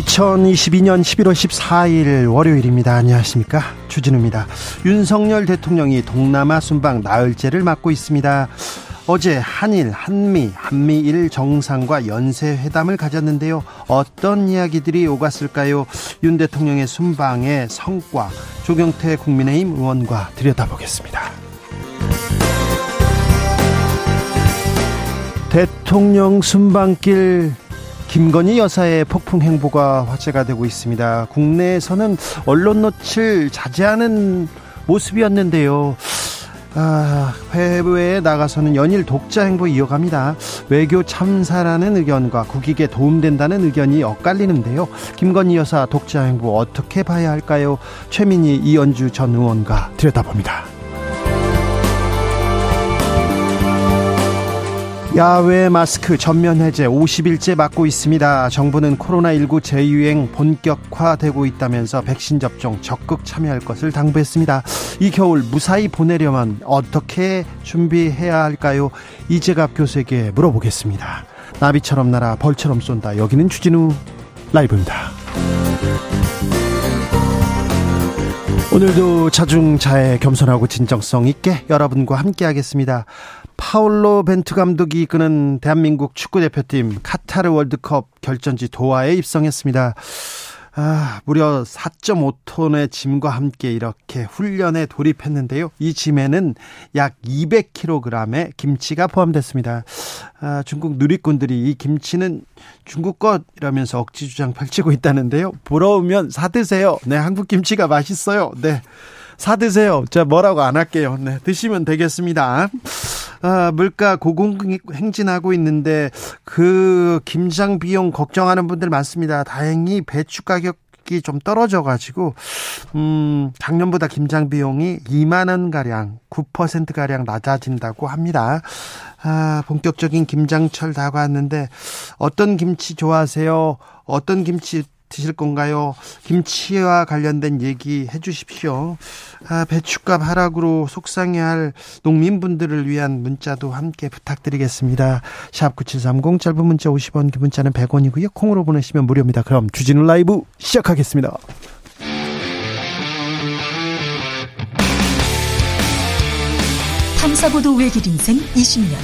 2022년 11월 14일 월요일입니다. 안녕하십니까. 주진우입니다. 윤석열 대통령이 동남아 순방 나흘째를 맡고 있습니다. 어제 한일, 한미, 한미일 정상과 연쇄회담을 가졌는데요. 어떤 이야기들이 오갔을까요? 윤 대통령의 순방의 성과, 조경태 국민의힘 의원과 들여다보겠습니다. 대통령 순방길 김건희 여사의 폭풍 행보가 화제가 되고 있습니다. 국내에서는 언론 노출 자제하는 모습이었는데요. 아, 해외에 나가서는 연일 독자 행보 이어갑니다. 외교 참사라는 의견과 국익에 도움된다는 의견이 엇갈리는데요. 김건희 여사 독자 행보 어떻게 봐야 할까요? 최민희 이연주 전 의원과 들여다봅니다. 야외 마스크 전면 해제 50일째 맞고 있습니다. 정부는 코로나19 재유행 본격화되고 있다면서 백신 접종 적극 참여할 것을 당부했습니다. 이 겨울 무사히 보내려면 어떻게 준비해야 할까요? 이재갑 교수에게 물어보겠습니다. 나비처럼 날아 벌처럼 쏜다. 여기는 주진우 라이브입니다. 오늘도 자중자애 겸손하고 진정성 있게 여러분과 함께 하겠습니다. 파울로 벤투 감독이 이끄는 대한민국 축구대표팀 카타르 월드컵 결전지 도하에 입성했습니다. 아, 무려 4.5톤의 짐과 함께 이렇게 훈련에 돌입했는데요. 이 짐에는 약 200kg의 김치가 포함됐습니다. 아, 중국 누리꾼들이 이 김치는 중국 것이라면서 억지 주장 펼치고 있다는데요. 부러우면 사드세요. 네, 한국 김치가 맛있어요. 네. 사드세요. 자, 뭐라고 안 할게요. 네, 드시면 되겠습니다. 아, 물가 고공행진하고 있는데 그 김장 비용 걱정하는 분들 많습니다. 다행히 배추 가격 좀 떨어져 가지고 음 작년보다 김장 비용이 2만 원 가량 9% 가량 낮아진다고 합니다. 아, 본격적인 김장철 다가왔는데 어떤 김치 좋아하세요? 어떤 김치 드실 건가요? 김치와 관련된 얘기 해 주십시오. 아, 배추값 하락으로 속상해할 농민분들을 위한 문자도 함께 부탁드리겠습니다. 샵 9730 짧은 문자 50원 기 문자는 100원이고요. 콩으로 보내시면 무료입니다. 그럼 주진우 라이브 시작하겠습니다. 탐사보도 외길 인생 20년.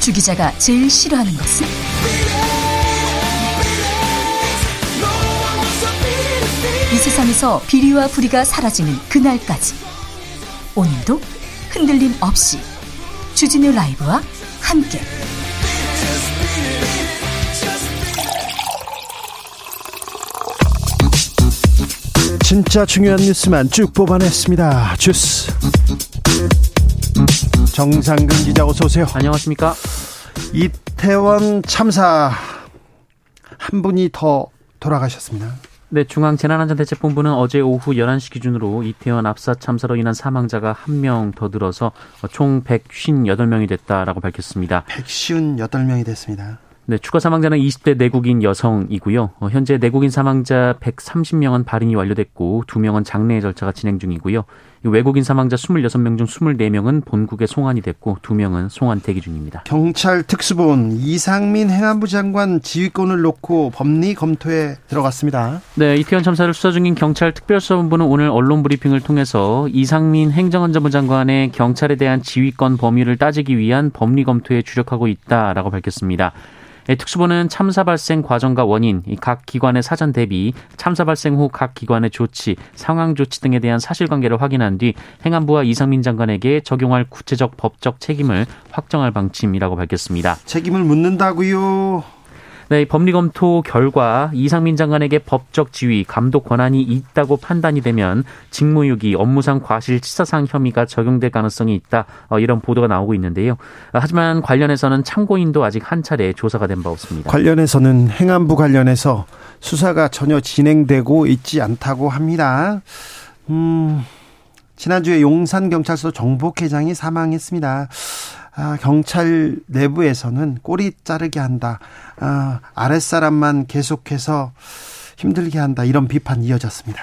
주 기자가 제일 싫어하는 것은? 세상에서 비리와 부리가 사라지는 그날까지 오늘도 흔들림 없이 주진우 라이브와 함께 진짜 중요한 뉴스만 쭉 뽑아냈습니다. 주스 정상근 기자 어서 오세요. 안녕하십니까? 이태원 참사 한 분이 더 돌아가셨습니다. 네, 중앙재난안전대책본부는 어제 오후 11시 기준으로 이태원 압사 참사로 인한 사망자가 한 명 더 늘어서 총 158명이 됐다라고 밝혔습니다. 158명이 됐습니다. 네, 추가 사망자는 20대 내국인 여성이고요. 어, 현재 내국인 사망자 130명은 발인이 완료됐고 2명은 장례 절차가 진행 중이고요. 외국인 사망자 26명 중 24명은 본국에 송환이 됐고 2명은 송환 대기 중입니다. 경찰 특수본 이상민 행안부 장관 지휘권을 놓고 법리 검토에 들어갔습니다. 네, 이태원 참사를 수사 중인 경찰 특별수사본부는 오늘 언론 브리핑을 통해서 이상민 행정안전부 장관의 경찰에 대한 지휘권 범위를 따지기 위한 법리 검토에 주력하고 있다라고 밝혔습니다. 예, 특수부는 참사 발생 과정과 원인, 각 기관의 사전 대비, 참사 발생 후 각 기관의 조치, 상황 조치 등에 대한 사실관계를 확인한 뒤 행안부와 이상민 장관에게 적용할 구체적 법적 책임을 확정할 방침이라고 밝혔습니다. 책임을 묻는다고요? 네, 법리 검토 결과 이상민 장관에게 법적 지위, 감독 권한이 있다고 판단이 되면 직무유기, 업무상 과실치사상 혐의가 적용될 가능성이 있다. 어, 이런 보도가 나오고 있는데요. 어, 하지만 관련해서는 참고인도 아직 한 차례 조사가 된 바 없습니다. 관련해서는 행안부 관련해서 수사가 전혀 진행되고 있지 않다고 합니다. 음, 지난주에 용산경찰서 정복회장이 사망했습니다. 아, 경찰 내부에서는 꼬리 자르게 한다. 아, 아랫사람만 계속해서 힘들게 한다. 이런 비판이 이어졌습니다.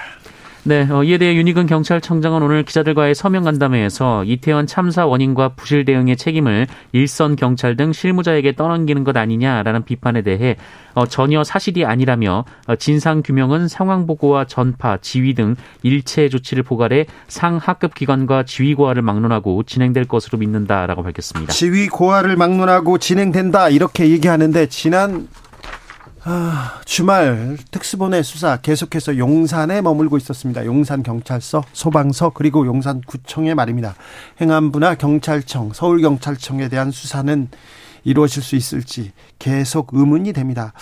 네, 어, 이에 대해 윤희근 경찰청장은 오늘 기자들과의 서명 간담회에서 이태원 참사 원인과 부실 대응의 책임을 일선 경찰 등 실무자에게 떠넘기는 것 아니냐라는 비판에 대해 어, 전혀 사실이 아니라며 어, 진상 규명은 상황 보고와 전파, 지휘 등 일체 조치를 포괄해 상하급 기관과 지휘 고하를 막론하고 진행될 것으로 믿는다라고 밝혔습니다. 지휘 고하를 막론하고 진행된다 이렇게 얘기하는데 지난 아, 주말 특수본의 수사 계속해서 용산에 머물고 있었습니다. 용산 경찰서, 소방서 그리고 용산 구청의 말입니다. 행안부나 경찰청, 서울 경찰청에 대한 수사는 이루어질 수 있을지 계속 의문이 됩니다.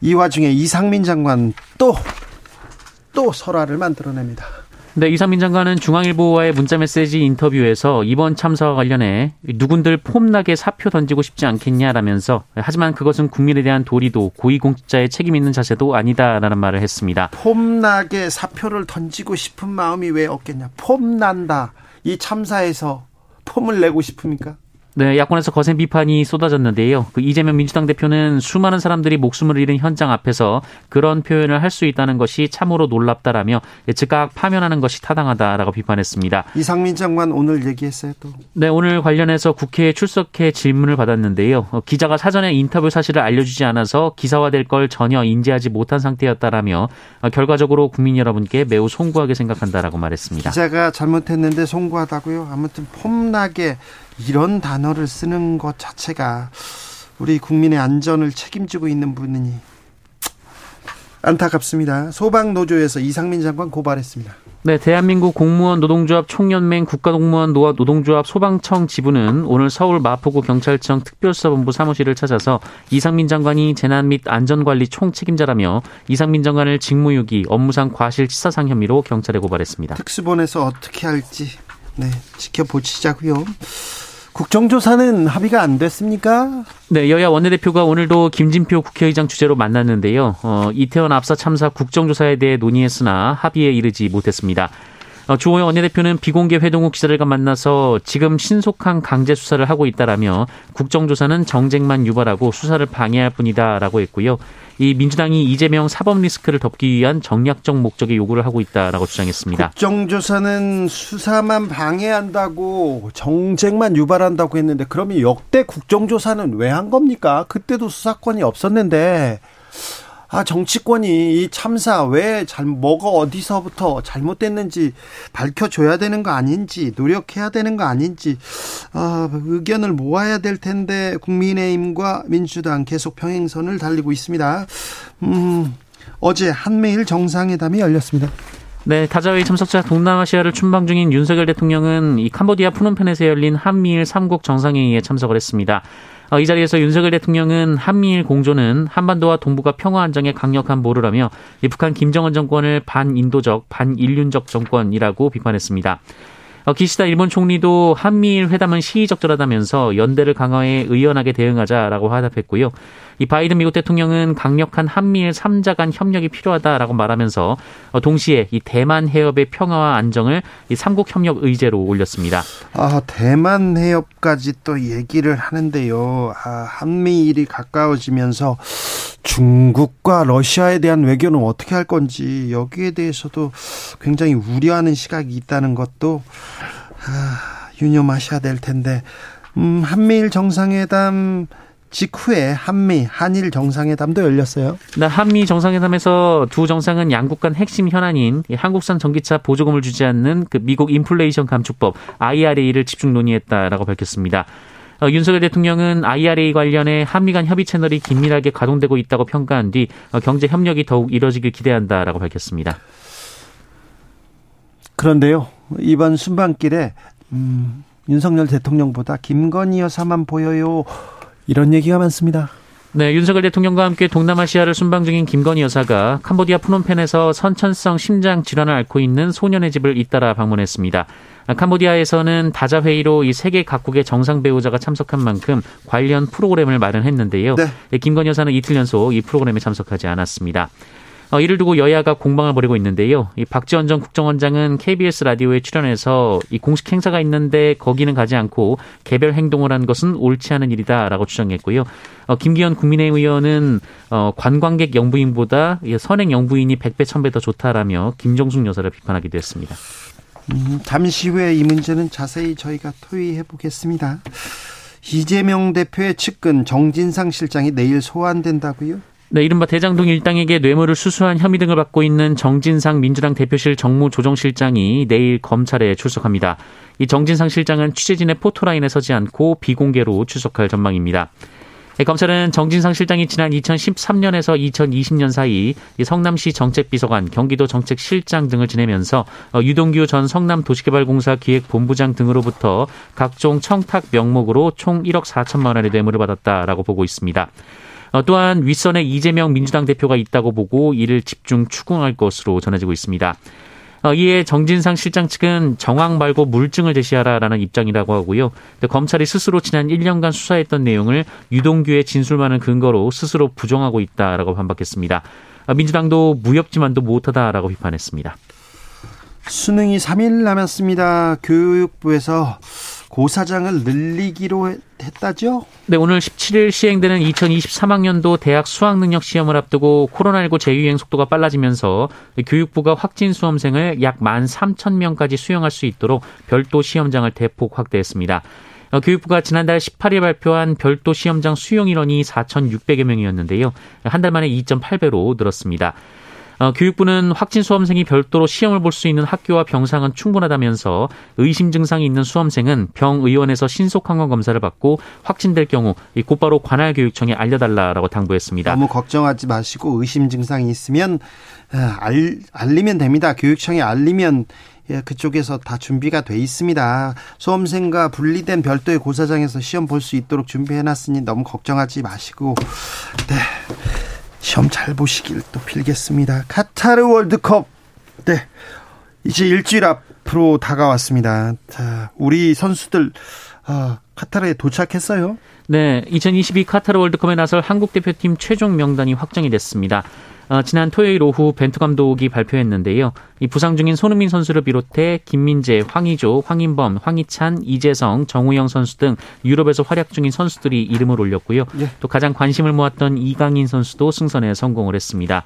이 와중에 이상민 장관 또또 설화를 만들어냅니다. 네, 이상민 장관은 중앙일보와의 문자메시지 인터뷰에서 이번 참사와 관련해 누군들 폼나게 사표 던지고 싶지 않겠냐라면서 하지만 그것은 국민에 대한 도리도 고위공직자의 책임 있는 자세도 아니다라는 말을 했습니다. 폼나게 사표를 던지고 싶은 마음이 왜 없겠냐. 폼난다. 이 참사에서 폼을 내고 싶습니까? 네, 야권에서 거센 비판이 쏟아졌는데요. 그 이재명 민주당 대표는 수많은 사람들이 목숨을 잃은 현장 앞에서 그런 표현을 할 수 있다는 것이 참으로 놀랍다라며 즉각 파면하는 것이 타당하다라고 비판했습니다. 이상민 장관 오늘 얘기했어요 또. 네, 오늘 관련해서 국회에 출석해 질문을 받았는데요. 어, 기자가 사전에 인터뷰 사실을 알려주지 않아서 기사화될 걸 전혀 인지하지 못한 상태였다라며 어, 결과적으로 국민 여러분께 매우 송구하게 생각한다라고 말했습니다. 기자가 잘못했는데 송구하다고요. 아무튼 폼나게 이런 단어를 쓰는 것 자체가 우리 국민의 안전을 책임지고 있는 분이 안타깝습니다. 소방노조에서 이상민 장관 고발했습니다. 네, 대한민국 공무원 노동조합 총연맹 국가공무원 노아 노동조합 소방청 지부는 오늘 서울 마포구 경찰청 특별수사본부 사무실을 찾아서 이상민 장관이 재난 및 안전관리 총책임자라며 이상민 장관을 직무유기, 업무상 과실치사상 혐의로 경찰에 고발했습니다. 특수본에서 어떻게 할지 네, 지켜보시자고요. 국정조사는 합의가 안 됐습니까? 네, 여야 원내대표가 오늘도 김진표 국회의장 주재로 만났는데요. 어, 이태원 압사 참사 국정조사에 대해 논의했으나 합의에 이르지 못했습니다. 어, 주호영 원내대표는 비공개 회동 후 기자들과 만나서 지금 신속한 강제 수사를 하고 있다라며 국정조사는 정쟁만 유발하고 수사를 방해할 뿐이다라고 했고요. 이 민주당이 이재명 사법 리스크를 덮기 위한 정략적 목적의 요구를 하고 있다라고 주장했습니다. 국정조사는 수사만 방해한다고 정쟁만 유발한다고 했는데 그러면 역대 국정조사는 왜 한 겁니까? 그때도 수사권이 없었는데 아, 정치권이 이 참사 왜 잘, 뭐가 어디서부터 잘못됐는지 밝혀줘야 되는 거 아닌지, 노력해야 되는 거 아닌지, 아, 의견을 모아야 될 텐데, 국민의힘과 민주당 계속 평행선을 달리고 있습니다. 음, 어제 한미일 정상회담이 열렸습니다. 네, 다자회의 참석자 동남아시아를 출방 중인 윤석열 대통령은 이 캄보디아 푸놈펜에서 열린 한미일 3국 정상회의에 참석을 했습니다. 어, 이 자리에서 윤석열 대통령은 한미일 공조는 한반도와 동북아 평화 안정에 강력한 모르라며 북한 김정은 정권을 반인도적, 반인륜적 정권이라고 비판했습니다. 어, 기시다 일본 총리도 한미일 회담은 시의적절하다면서 연대를 강화해 의연하게 대응하자라고 화답했고요. 이 바이든 미국 대통령은 강력한 한미일 3자 간 협력이 필요하다라고 말하면서 어, 동시에 이 대만 해협의 평화와 안정을 이 삼국 협력 의제로 올렸습니다. 아, 대만 해협까지 또 얘기를 하는데요. 아, 한미일이 가까워지면서 중국과 러시아에 대한 외교는 어떻게 할 건지 여기에 대해서도 굉장히 우려하는 시각이 있다는 것도 아, 유념하셔야 될 텐데 음, 한미일 정상회담 직후에 한미 한일 정상회담도 열렸어요. 네, 한미 정상회담에서 두 정상은 양국 간 핵심 현안인 한국산 전기차 보조금을 주지 않는 그 미국 인플레이션 감축법 IRA를 집중 논의했다라고 밝혔습니다. 어, 윤석열 대통령은 IRA 관련해 한미 간 협의 채널이 긴밀하게 가동되고 있다고 평가한 뒤 어, 경제 협력이 더욱 이뤄지길 기대한다라고 밝혔습니다. 그런데요, 이번 순방길에 음, 윤석열 대통령보다 김건희 여사만 보여요. 이런 얘기가 많습니다. 네, 윤석열 대통령과 함께 동남아시아를 순방 중인 김건희 여사가 캄보디아 프놈펜에서 선천성 심장 질환을 앓고 있는 소년의 집을 잇따라 방문했습니다. 캄보디아에서는 다자 회의로 이 세계 각국의 정상 배우자가 참석한 만큼 관련 프로그램을 마련했는데요. 네. 김건희 여사는 이틀 연속 이 프로그램에 참석하지 않았습니다. 어, 이를 두고 여야가 공방을 벌이고 있는데요. 이 박지원 전 국정원장은 KBS 라디오에 출연해서 이 공식 행사가 있는데 거기는 가지 않고 개별 행동을 한 것은 옳지 않은 일이다라고 주장했고요. 어, 김기현 국민의힘 의원은 어, 관광객 영부인보다 선행 영부인이 100배, 1000배 더 좋다라며 김정숙 여사를 비판하기도 했습니다. 음, 잠시 후에 이 문제는 자세히 저희가 토의해 보겠습니다. 이재명 대표의 측근 정진상 실장이 내일 소환된다고요? 네, 이른바 대장동 일당에게 뇌물을 수수한 혐의 등을 받고 있는 정진상 민주당 대표실 정무조정실장이 내일 검찰에 출석합니다. 이 정진상 실장은 취재진의 포토라인에 서지 않고 비공개로 출석할 전망입니다. 네, 검찰은 정진상 실장이 지난 2013년에서 2020년 사이 성남시 정책비서관, 경기도 정책실장 등을 지내면서 어, 유동규 전 성남도시개발공사 기획본부장 등으로부터 각종 청탁 명목으로 총 1억 4천만 원의 뇌물을 받았다라고 보고 있습니다. 어, 또한 윗선에 이재명 민주당 대표가 있다고 보고 이를 집중 추궁할 것으로 전해지고 있습니다. 어, 이에 정진상 실장 측은 정황 말고 물증을 제시하라라는 입장이라고 하고요. 검찰이 스스로 지난 1년간 수사했던 내용을 유동규의 진술만을 근거로 스스로 부정하고 있다라고 반박했습니다. 어, 민주당도 무협지만도 못하다라고 비판했습니다. 수능이 3일 남았습니다. 교육부에서 고사장을 늘리기로 했다죠? 네, 오늘 17일 시행되는 2023학년도 대학 수학능력 시험을 앞두고 코로나19 재유행 속도가 빨라지면서 교육부가 확진 수험생을 약 13,000명까지 수용할 수 있도록 별도 시험장을 대폭 확대했습니다. 어, 교육부가 지난달 18일 발표한 별도 시험장 수용 인원이 4,600여 명이었는데요. 한 달 만에 2.8배로 늘었습니다. 어, 교육부는 확진 수험생이 별도로 시험을 볼 수 있는 학교와 병상은 충분하다면서 의심 증상이 있는 수험생은 병의원에서 신속 항원 검사를 받고 확진될 경우 곧바로 관할 교육청에 알려달라라고 당부했습니다. 너무 걱정하지 마시고 의심 증상이 있으면 어, 알, 알리면 됩니다. 교육청에 알리면 예, 그쪽에서 다 준비가 돼 있습니다. 수험생과 분리된 별도의 고사장에서 시험 볼 수 있도록 준비해놨으니 너무 걱정하지 마시고, 네. 시험 잘 보시길 또 빌겠습니다. 카타르 월드컵. 네. 이제 일주일 앞으로 다가왔습니다. 자, 우리 선수들 아, 카타르에 도착했어요. 네, 2022 카타르 월드컵에 나설 한국 대표팀 최종 명단이 확정이 됐습니다. 어, 지난 토요일 오후 벤투 감독이 발표했는데요. 이 부상 중인 손흥민 선수를 비롯해 김민재, 황희조, 황인범, 황희찬, 이재성, 정우영 선수 등 유럽에서 활약 중인 선수들이 이름을 올렸고요. 예. 또 가장 관심을 모았던 이강인 선수도 승선에 성공을 했습니다.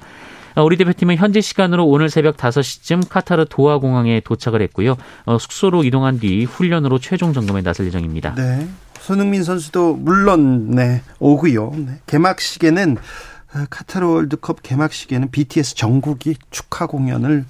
어, 우리 대표팀은 현지 시간으로 오늘 새벽 5시쯤 카타르 도하 공항에 도착을 했고요. 어, 숙소로 이동한 뒤 훈련으로 최종 점검에 나설 예정입니다. 네. 손흥민 선수도 물론 네, 오고요. 네. 개막식에는 아, 카타르 월드컵 개막식에는 BTS 정국이 축하 공연을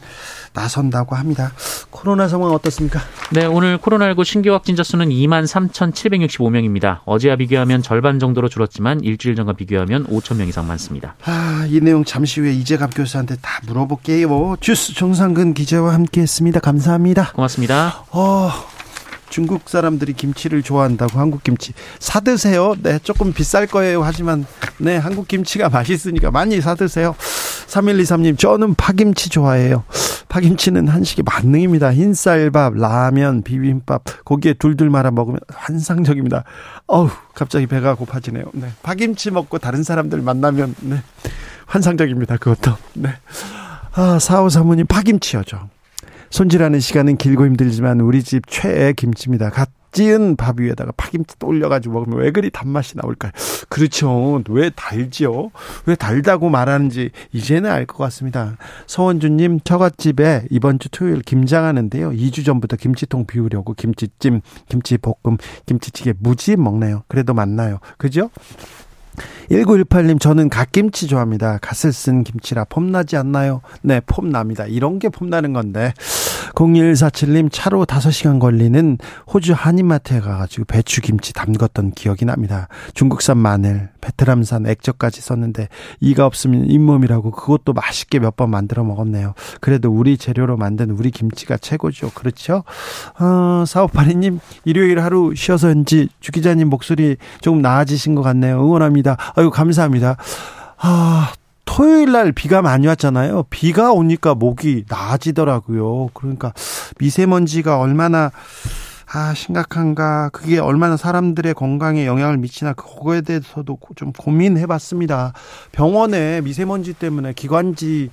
나선다고 합니다. 코로나 상황 어떻습니까? 네, 오늘 코로나19 신규 확진자 수는 2만 3,765명입니다. 어제와 비교하면 절반 정도로 줄었지만 일주일 전과 비교하면 5천 명 이상 많습니다. 아, 이 내용 잠시 후에 이재갑 교수한테 다 물어볼게요. 주스 정상근 기자와 함께했습니다. 감사합니다. 고맙습니다. 어... 중국 사람들이 김치를 좋아한다고 한국 김치 사 드세요. 네, 조금 비쌀 거예요. 하지만 네, 한국 김치가 맛있으니까 많이 사 드세요. 3123님, 저는 파김치 좋아해요. 파김치는 한식의 만능입니다. 흰쌀밥, 라면, 비빔밥, 고기에 둘둘 말아 먹으면 환상적입니다. 어우, 갑자기 배가 고파지네요. 네. 파김치 먹고 다른 사람들 만나면, 네. 환상적입니다. 그것도. 네. 아, 4호 사모님, 파김치요, 저. 손질하는 시간은 길고 힘들지만 우리 집 최애 김치입니다. 갓 지은 밥 위에다가 파김치 또 올려가지고 먹으면 왜 그리 단맛이 나올까요? 그렇죠. 왜 달지요? 왜 달다고 말하는지 이제는 알 것 같습니다. 서원주님, 처갓집에 이번 주 토요일 김장하는데요. 2주 전부터 김치통 비우려고 김치찜, 김치볶음, 김치찌개 무지 먹네요. 그래도 맛나요. 그죠? 1918님, 저는 갓김치 좋아합니다. 갓을 쓴 김치라 폼나지 않나요? 네, 폼납니다. 이런 게 폼나는 건데. 0147님 차로 5시간 걸리는 호주 한인마트에 가가지고 배추김치 담궜던 기억이 납니다. 중국산 마늘, 베트남산 액젓까지 썼는데 이가 없으면 잇몸이라고 그것도 맛있게 몇 번 만들어 먹었네요. 그래도 우리 재료로 만든 우리 김치가 최고죠. 그렇죠? 어, 4582님 일요일 하루 쉬어서인지 주 기자님 목소리 조금 나아지신 것 같네요. 응원합니다. 아유 감사합니다. 아 토요일 날 비가 많이 왔잖아요. 비가 오니까 목이 나아지더라고요. 그러니까 미세먼지가 얼마나 아, 심각한가. 그게 얼마나 사람들의 건강에 영향을 미치나 그거에 대해서도 좀 고민해 봤습니다. 병원에 미세먼지 때문에 기관지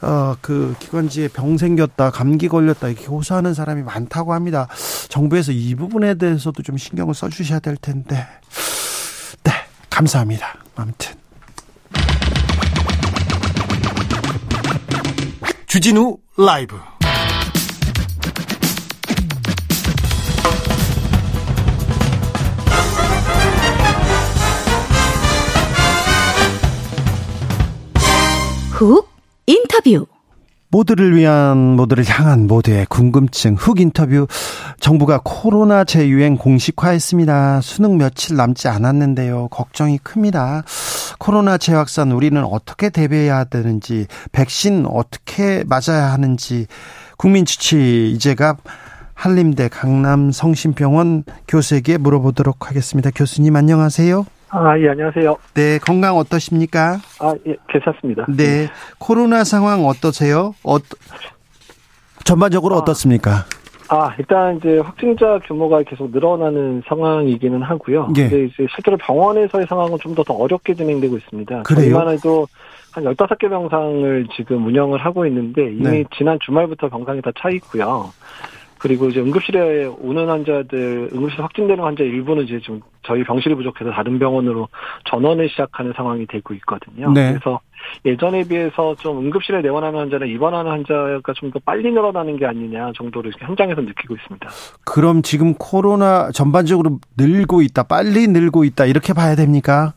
어, 그 기관지에 병 생겼다, 감기 걸렸다 이렇게 호소하는 사람이 많다고 합니다. 정부에서 이 부분에 대해서도 좀 신경을 써 주셔야 될 텐데. 네, 감사합니다. 아무튼 주진우 라이브. 훅 인터뷰 모두를 위한 모두를 향한 모두의 궁금증 훅 인터뷰 정부가 코로나 재유행 공식화했습니다. 수능 며칠 남지 않았는데요. 걱정이 큽니다. 코로나 재확산 우리는 어떻게 대비해야 되는지 백신 어떻게 맞아야 하는지 국민 주치 이제가 한림대 강남 성심병원 교수에게 물어보도록 하겠습니다. 교수님 안녕하세요. 아, 예, 안녕하세요. 네, 건강 어떠십니까? 아, 예, 괜찮습니다. 네, 코로나 상황 어떠세요? 어, 전반적으로 아, 어떻습니까? 아, 일단 이제 확진자 규모가 계속 늘어나는 상황이기는 하고요. 예. 근데 이제 실제로 병원에서의 상황은 좀 더 더 어렵게 진행되고 있습니다. 그래요? 저희만 해도 한 15개 병상을 지금 운영을 하고 있는데 이미 네. 지난 주말부터 병상이 다 차 있고요. 그리고 이제 응급실에 오는 환자들, 응급실 확진되는 환자 일부는 이제 지금 저희 병실이 부족해서 다른 병원으로 전원을 시작하는 상황이 되고 있거든요. 네. 그래서 예전에 비해서 좀 응급실에 내원하는 환자나 입원하는 환자가 좀 더 빨리 늘어나는 게 아니냐 정도로 이렇게 현장에서 느끼고 있습니다. 그럼 지금 코로나 전반적으로 늘고 있다, 빨리 늘고 있다 이렇게 봐야 됩니까?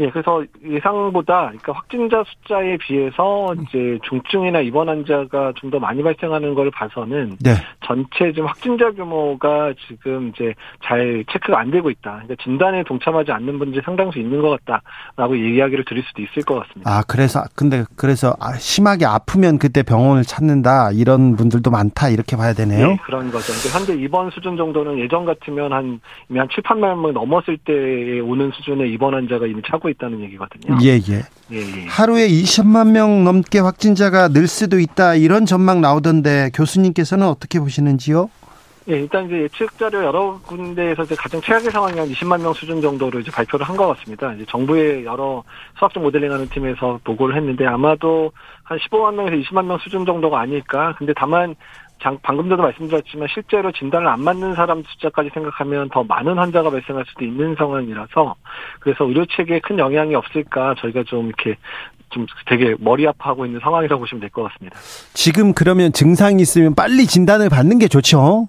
예, 그래서 예상보다, 그러니까 확진자 숫자에 비해서 이제 중증이나 입원 환자가 좀 더 많이 발생하는 걸 봐서는 네. 전체 지금 확진자 규모가 지금 이제 잘 체크가 안 되고 있다. 그러니까 진단에 동참하지 않는 분들이 상당수 있는 것 같다라고 이야기를 드릴 수도 있을 것 같습니다. 아, 그래서 근데 그래서 아, 심하게 아프면 그때 병원을 찾는다 이런 분들도 많다 이렇게 봐야 되네요. 예, 그런 거죠. 그러니까 현재 입원 수준 정도는 예전 같으면 한, 이미 한 7, 8만 명 넘었을 때에 오는 수준의 입원 환자가 이미 차고 있다는 얘기거든요. 예, 예. 예, 예. 하루에 20만 명 넘게 확진자가 늘 수도 있다 이런 전망 나오던데 교수님께서는 어떻게 보시는지요? 예, 일단 이제 예측 자료 여러 군데에서 이제 가장 최악의 상황이 한 20만 명 수준 정도로 이제 발표를 한 것 같습니다. 이제 정부의 여러 수학적 모델링하는 팀에서 보고를 했는데 아마도 한 15만 명에서 20만 명 수준 정도가 아닐까. 근데 다만 장, 방금 전도 말씀드렸지만 실제로 진단을 안 맞는 사람 숫자까지 생각하면 더 많은 환자가 발생할 수도 있는 상황이라서 그래서 의료 체계에 큰 영향이 없을까 저희가 좀 이렇게 좀 되게 머리 아파하고 있는 상황이라고 보시면 될 것 같습니다. 지금 그러면 증상이 있으면 빨리 진단을 받는 게 좋죠.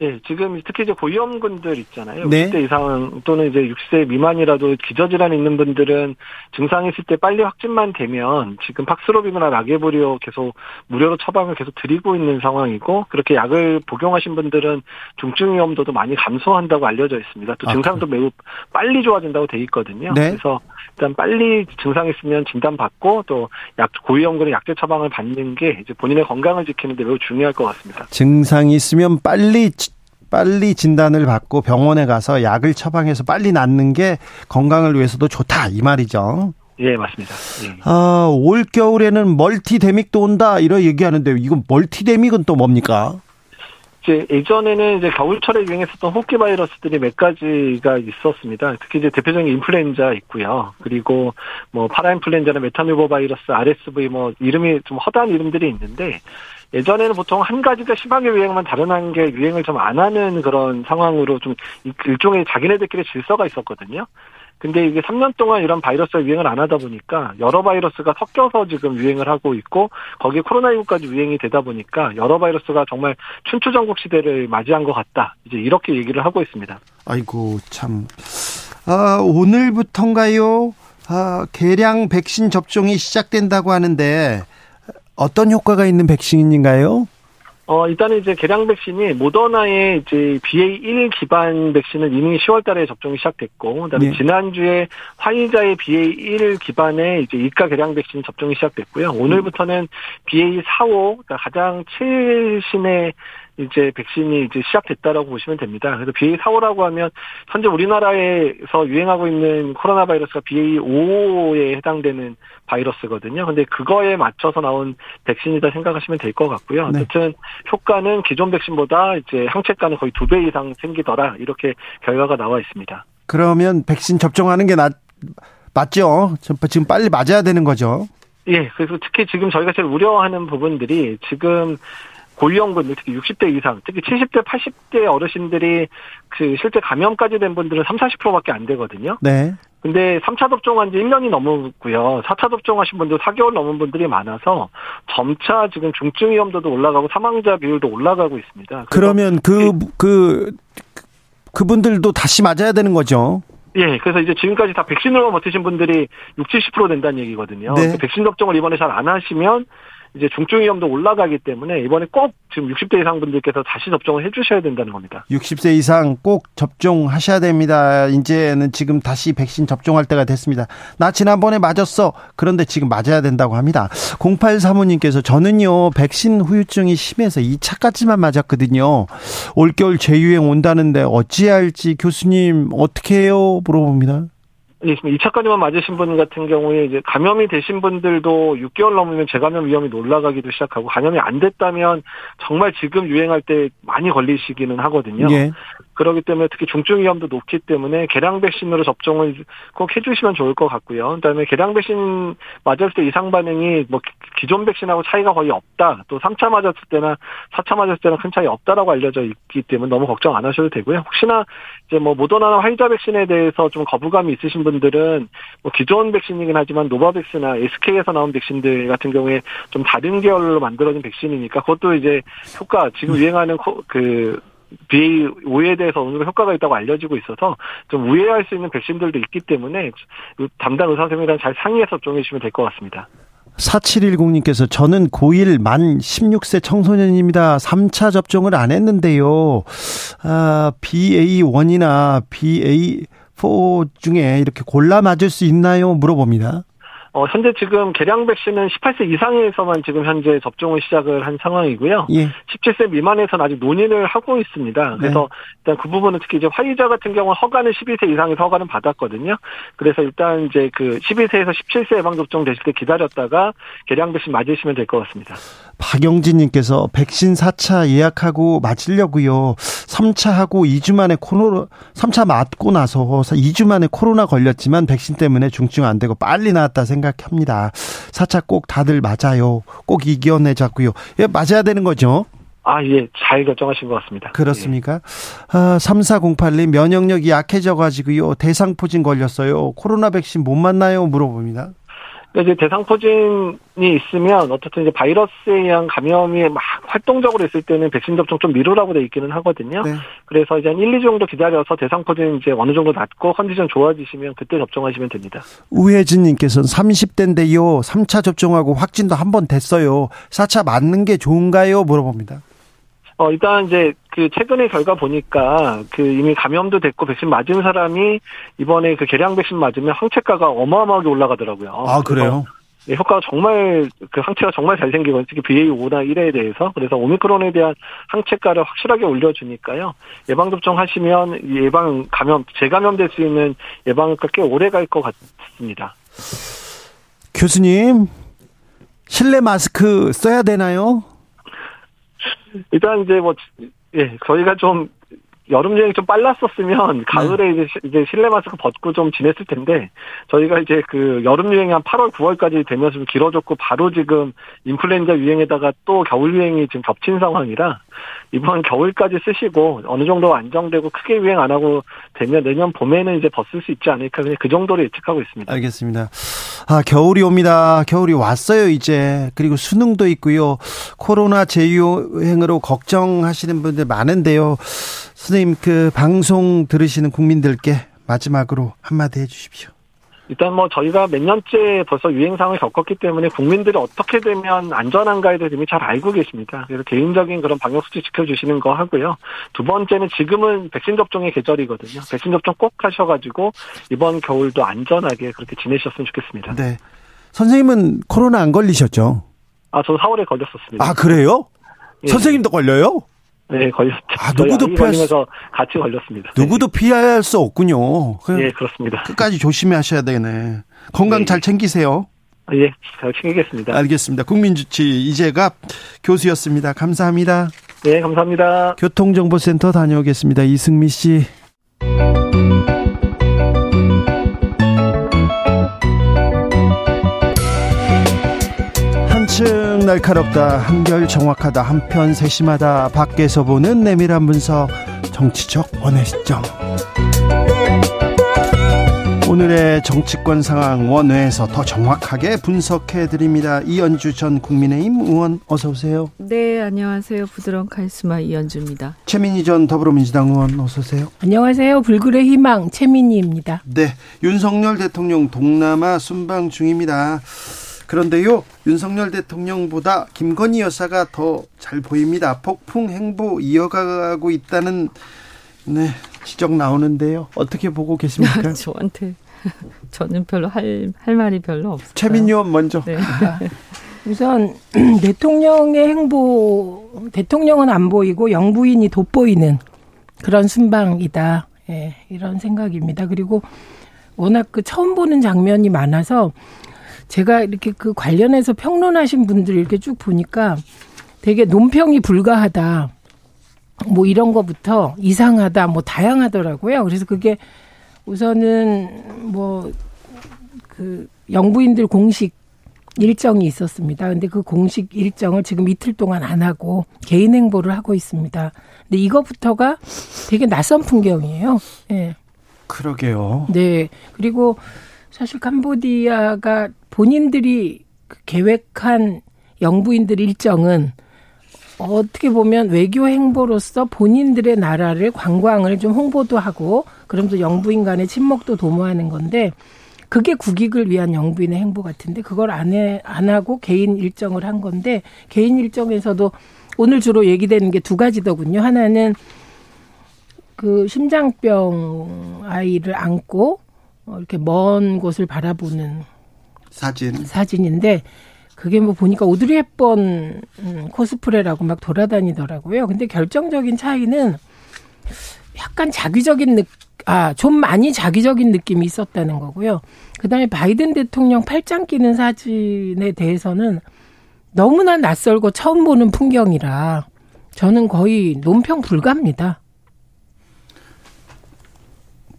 예, 지금 특히 이제 고위험군들 있잖아요. 네. 60대 이상 또는 이제 60세 미만이라도 기저질환 있는 분들은 증상이 있을 때 빨리 확진만 되면 지금 팍스로비드나 라게브리오 계속 무료로 처방을 계속 드리고 있는 상황이고 그렇게 약을 복용하신 분들은 중증 위험도도 많이 감소한다고 알려져 있습니다. 또 아, 증상도 매우 빨리 좋아진다고 돼 있거든요. 네. 그래서 일단 빨리 증상 있으면 진단 받고 또 약 고위험군의 약제 처방을 받는 게 이제 본인의 건강을 지키는데 매우 중요할 것 같습니다. 증상이 있으면 빨리 지- 빨리 진단을 받고 병원에 가서 약을 처방해서 빨리 낫는 게 건강을 위해서도 좋다 이 말이죠. 예, 맞습니다. 예. 아, 올 겨울에는 멀티데믹도 온다 이런 얘기하는데 이건 멀티데믹은 또 뭡니까? 이제 예전에는 이제 겨울철에 유행했었던 호흡기 바이러스들이 몇 가지가 있었습니다. 특히 이제 대표적인 인플루엔자 있고요. 그리고 뭐 파라인플루엔자나 메타밀보 바이러스, RSV 뭐 이름이 좀 허다한 이름들이 있는데 예전에는 보통 한 가지가 심하게 유행만 다른 한게 유행을 좀 안 하는 그런 상황으로 좀 일종의 자기네들끼리 질서가 있었거든요. 근데 이게 3년 동안 이런 바이러스가 유행을 안 하다 보니까 여러 바이러스가 섞여서 지금 유행을 하고 있고 거기에 코로나19까지 유행이 되다 보니까 여러 바이러스가 정말 춘추전국 시대를 맞이한 것 같다. 이제 이렇게 얘기를 하고 있습니다. 아이고 참. 아, 오늘부터인가요? 아, 개량 백신 접종이 시작된다고 하는데 어떤 효과가 있는 백신인가요? 어, 일단은 이제 개량 백신이 모더나의 이제 BA1 기반 백신은 이미 10월 달에 접종이 시작됐고, 그 다음에 네. 지난주에 화이자의 BA1 기반의 이제 이가 개량 백신 접종이 시작됐고요. 오늘부터는 BA45, 그러니까 가장 최신의 이제 백신이 이제 시작됐다라고 보시면 됩니다. 그래서 BA4호라고 하면 현재 우리나라에서 유행하고 있는 코로나 바이러스가 BA5에 해당되는 바이러스거든요. 근데 그거에 맞춰서 나온 백신이다 생각하시면 될 것 같고요. 네. 어쨌든 효과는 기존 백신보다 이제 항체가는 거의 두 배 이상 생기더라 이렇게 결과가 나와 있습니다. 그러면 백신 접종하는 게 낫, 맞죠? 지금 빨리 맞아야 되는 거죠. 예, 그래서 특히 지금 저희가 제일 우려하는 부분들이 지금 고위험군들 특히 60대 이상, 특히 70대, 80대 어르신들이 그 실제 감염까지 된 분들은 3, 40%밖에 안 되거든요. 네. 근데 3차 접종한 지 1년이 넘었고요. 4차 접종하신 분들 4개월 넘은 분들이 많아서 점차 지금 중증 위험도도 올라가고 사망자 비율도 올라가고 있습니다. 그러면 그, 그, 그분들도 다시 맞아야 되는 거죠? 예, 그래서 이제 지금까지 다 백신으로 버티신 분들이 60, 70% 된다는 얘기거든요. 네. 백신 접종을 이번에 잘 안 하시면 이제 중증 위험도 올라가기 때문에 이번에 꼭 지금 60대 이상 분들께서 다시 접종을 해주셔야 된다는 겁니다. 60세 이상 꼭 접종하셔야 됩니다. 이제는 지금 다시 백신 접종할 때가 됐습니다. 나 지난번에 맞았어. 그런데 지금 맞아야 된다고 합니다. 08 사모님께서 저는요 백신 후유증이 심해서 2차까지만 맞았거든요. 올겨울 재유행 온다는데 어찌할지 교수님 어떻게 해요? 물어봅니다. 예, 2차 까지만 맞으신 분 같은 경우에 이제 감염이 되신 분들도 6개월 넘으면 재감염 위험이 올라가기도 시작하고 감염이 안 됐다면 정말 지금 유행할 때 많이 걸리시기는 하거든요. 예. 그렇기 때문에 특히 중증 위험도 높기 때문에 개량 백신으로 접종을 꼭 해주시면 좋을 것 같고요. 그다음에 개량 백신 맞을 때 이상 반응이 뭐 기존 백신하고 차이가 거의 없다. 또 3차 맞았을 때나 4차 맞았을 때나 큰 차이 없다라고 알려져 있기 때문에 너무 걱정 안 하셔도 되고요. 혹시나 이제 뭐 모더나나 화이자 백신에 대해서 좀 거부감이 있으신 분들은 뭐 기존 백신이긴 하지만 노바백스나 SK에서 나온 백신들 같은 경우에 좀 다른 계열로 만들어진 백신이니까 그것도 이제 효과 지금 유행하는 그 BA5에 대해서 어느 정도 효과가 있다고 알려지고 있어서 좀 우회할 수 있는 백신들도 있기 때문에 담당 의사 선생님이랑 잘 상의해서 접종해 주시면 될 것 같습니다. 4710님께서 저는 고1 만 16세 청소년입니다. 3차 접종을 안 했는데요. 아, BA1이나 BA4 중에 이렇게 골라 맞을 수 있나요? 물어봅니다. 어, 현재 지금 개량 백신은 18세 이상에서만 지금 현재 접종을 시작을 한 상황이고요. 예. 17세 미만에서는 아직 논의를 하고 있습니다. 그래서 네. 일단 그 부분은 특히 이제 화이자 같은 경우는 허가는 12세 이상에서 허가는 받았거든요. 그래서 일단 이제 그 12세에서 17세 예방 접종 되실 때 기다렸다가 개량 백신 맞으시면 될 것 같습니다. 박영진님께서 백신 4차 예약하고 맞으려고요. 3차 하고 2주 만에 코로나 3차 맞고 나서 2주 만에 코로나 걸렸지만 백신 때문에 중증 안 되고 빨리 나왔다 생각 합니다. 4차 꼭 다들 맞아요. 꼭 이겨내자고요. 예, 맞아야 되는 거죠. 아, 예, 잘 결정하신 것 같습니다. 그렇습니까? 예. 아, 3408님, 면역력이 약해져가지고요, 대상포진 걸렸어요. 코로나 백신 못 맞나요? 물어봅니다. 이제 대상 포진이 있으면 어쨌든 이제 바이러스에 의한 감염이 막 활동적으로 있을 때는 백신 접종 좀 미루라고 돼 있기는 하거든요. 네. 그래서 이제 한 1, 2주 정도 기다려서 대상 포진 이제 어느 정도 낮고 컨디션 좋아지시면 그때 접종하시면 됩니다. 우혜진 님께서는 30대인데요. 3차 접종하고 확진도 한 번 됐어요. 4차 맞는 게 좋은가요? 물어봅니다. 어, 일단 이제 그 최근의 결과 보니까 그 이미 감염도 됐고 백신 맞은 사람이 이번에 그 개량 백신 맞으면 항체가가 어마어마하게 올라가더라고요. 아, 그래요? 네, 효과가 정말 그 항체가 정말 잘 생기거든요. 특히 BA5나 1에 대해서 그래서 오미크론에 대한 항체가를 확실하게 올려주니까요. 예방 접종 하시면 예방 감염 재감염될 수 있는 예방효과 꽤 오래 갈 것 같습니다. 교수님 실내 마스크 써야 되나요? 일단 이제 뭐, 예, 저희가 좀 여름 여행 좀 빨랐었으면 가을에 네. 이제, 이제 실내 마스크 벗고 좀 지냈을 텐데 저희가 이제 그 여름 유행이 한 8월 9월까지 되면서 좀 길어졌고 바로 지금 인플루엔자 유행에다가 또 겨울 유행이 지금 겹친 상황이라 이번 겨울까지 쓰시고 어느 정도 안정되고 크게 유행 안 하고 되면 내년 봄에는 이제 벗을 수 있지 않을까 그냥 그 정도로 예측하고 있습니다. 알겠습니다. 아 겨울이 옵니다. 겨울이 왔어요 이제 그리고 수능도 있고요. 코로나 재유행으로 걱정하시는 분들 많은데요. 선생님 그 방송 들으시는 국민들께 마지막으로 한마디 해주십시오. 일단 뭐 저희가 몇 년째 벌써 유행상을 겪었기 때문에 국민들이 어떻게 되면 안전한가에 대해서 이미 잘 알고 계십니다. 그래서 개인적인 그런 방역수칙 지켜주시는 거 하고요. 두 번째는 지금은 백신 접종의 계절이거든요. 백신 접종 꼭 하셔가지고 이번 겨울도 안전하게 그렇게 지내셨으면 좋겠습니다. 네. 선생님은 코로나 안 걸리셨죠? 아, 저도 4월에 걸렸었습니다. 아, 그래요? 예. 선생님도 걸려요? 네, 걸렸죠. 아, 누구도 피할 수- 같이 걸렸습니다. 누구도 피할 수 없군요. 그냥 네. 예, 그렇습니다. 끝까지 조심하셔야 되네. 건강 네. 잘 챙기세요. 예, 잘 챙기겠습니다. 알겠습니다. 국민주치 이재갑 교수였습니다. 감사합니다. 네, 감사합니다. 교통정보센터 다녀오겠습니다. 이승미 씨. 날카롭다, 한결 정확하다, 한편 세심하다, 밖에서 보는 내밀한 분석, 정치적 원의 시점. 오늘의 정치권 상황 원회에서 더 정확하게 분석해 드립니다. 이연주 전 국민의힘 의원 어서 오세요. 네, 안녕하세요. 부드러운 카리스마 이연주입니다. 최민희 전 더불어민주당 의원 어서 오세요. 안녕하세요. 불굴의 희망 최민희입니다. 네, 윤석열 대통령 동남아 순방 중입니다. 그런데요, 윤석열 대통령보다 김건희 여사가 더 잘 보입니다. 폭풍 행보 이어가고 있다는 네 지적 나오는데요. 어떻게 보고 계십니까? 저한테 저는 별로 할, 할 말이 별로 없어요. 최민희 의원 먼저. 네. 우선 대통령의 행보 대통령은 안 보이고 영부인이 돋보이는 그런 순방이다. 예, 이런 생각입니다. 그리고 워낙 그 처음 보는 장면이 많아서 제가 이렇게 그 관련해서 평론하신 분들 이렇게 쭉 보니까 되게 논평이 불가하다. 뭐 이런 거부터 이상하다, 뭐 다양하더라고요. 그래서 그게 우선은 뭐 그 영부인들 공식 일정이 있었습니다. 근데 그 공식 일정을 지금 이틀 동안 안 하고 개인 행보를 하고 있습니다. 근데 이거부터가 되게 낯선 풍경이에요. 예. 그러게요. 네. 그리고 사실 캄보디아가 본인들이 그 계획한 영부인들 일정은 어떻게 보면 외교 행보로서 본인들의 나라를 관광을 좀 홍보도 하고 그러면서 영부인 간의 친목도 도모하는 건데 그게 국익을 위한 영부인의 행보 같은데 그걸 안, 해, 안 하고 개인 일정을 한 건데 개인 일정에서도 오늘 주로 얘기되는 게 두 가지더군요. 하나는 그 심장병 아이를 안고 어, 이렇게 먼 곳을 바라보는 사진. 사진인데 그게 뭐 보니까 오드리 헵번 음, 코스프레라고 막 돌아다니더라고요. 근데 결정적인 차이는 약간 자기적인 느, 아, 좀 많이 자기적인 느낌이 있었다는 거고요. 그 다음에 바이든 대통령 팔짱 끼는 사진에 대해서는 너무나 낯설고 처음 보는 풍경이라 저는 거의 논평 불가입니다.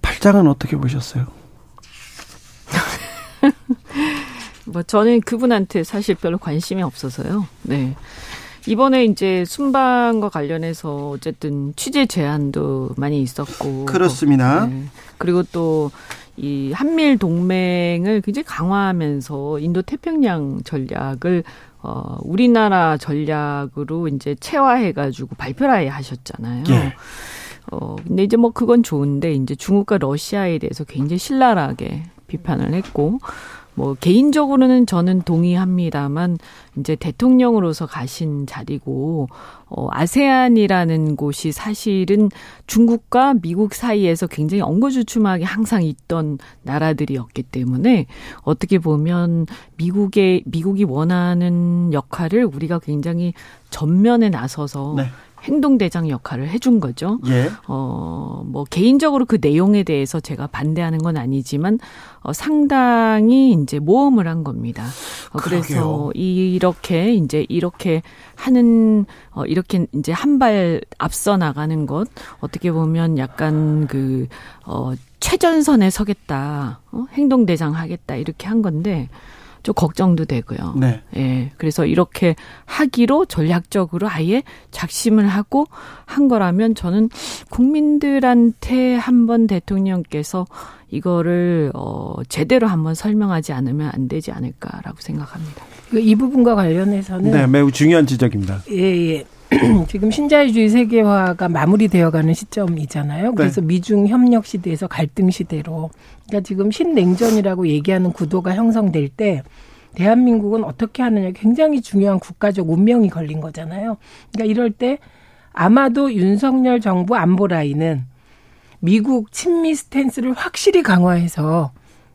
팔짱은 어떻게 보셨어요? 뭐 저는 그분한테 사실 별로 관심이 없어서요. 네. 이번에 이제 순방과 관련해서 어쨌든 취재 제안도 많이 있었고 그렇습니다. 네. 그리고 또 이 한미일 동맹을 굉장히 강화하면서 인도 태평양 전략을 어 우리나라 전략으로 이제 체화해 가지고 발표를 하셨잖아요. 예. 어 근데 이제 뭐 그건 좋은데 이제 중국과 러시아에 대해서 굉장히 신랄하게 비판을 했고 뭐 개인적으로는 저는 동의합니다만 이제 대통령으로서 가신 자리고 어 아세안이라는 곳이 사실은 중국과 미국 사이에서 굉장히 엉거주춤하게 항상 있던 나라들이었기 때문에 어떻게 보면 미국의 미국이 원하는 역할을 우리가 굉장히 전면에 나서서 네. 행동대장 역할을 해준 거죠. 예. 어, 뭐, 개인적으로 그 내용에 대해서 제가 반대하는 건 아니지만, 어, 상당히 이제 모험을 한 겁니다. 어. 그래서 이렇게 이제 이렇게 하는, 어, 이렇게 이제 한 발 앞서 나가는 것, 어떻게 보면 약간 그, 어, 최전선에 서겠다, 어? 행동대장 하겠다, 이렇게 한 건데, 좀 걱정도 되고요. 네. 예. 그래서 이렇게 하기로 전략적으로 아예 작심을 하고 한 거라면 저는 국민들한테 한번 대통령께서 이거를 어 제대로 한번 설명하지 않으면 안 되지 않을까라고 생각합니다. 그이 부분과 관련해서는 네, 매우 중요한 지적입니다. 예, 예. 지금 신자유주의 세계화가 마무리되어가는 시점이잖아요. 그래서 네. 미중 협력 시대에서 갈등 시대로 그러니까 지금 신냉전이라고 얘기하는 구도가 형성될 때 대한민국은 어떻게 하느냐 굉장히 중요한 국가적 운명이 걸린 거잖아요. 그러니까 이럴 때 아마도 윤석열 정부 안보 라인은 미국 친미 스탠스를 확실히 강화해서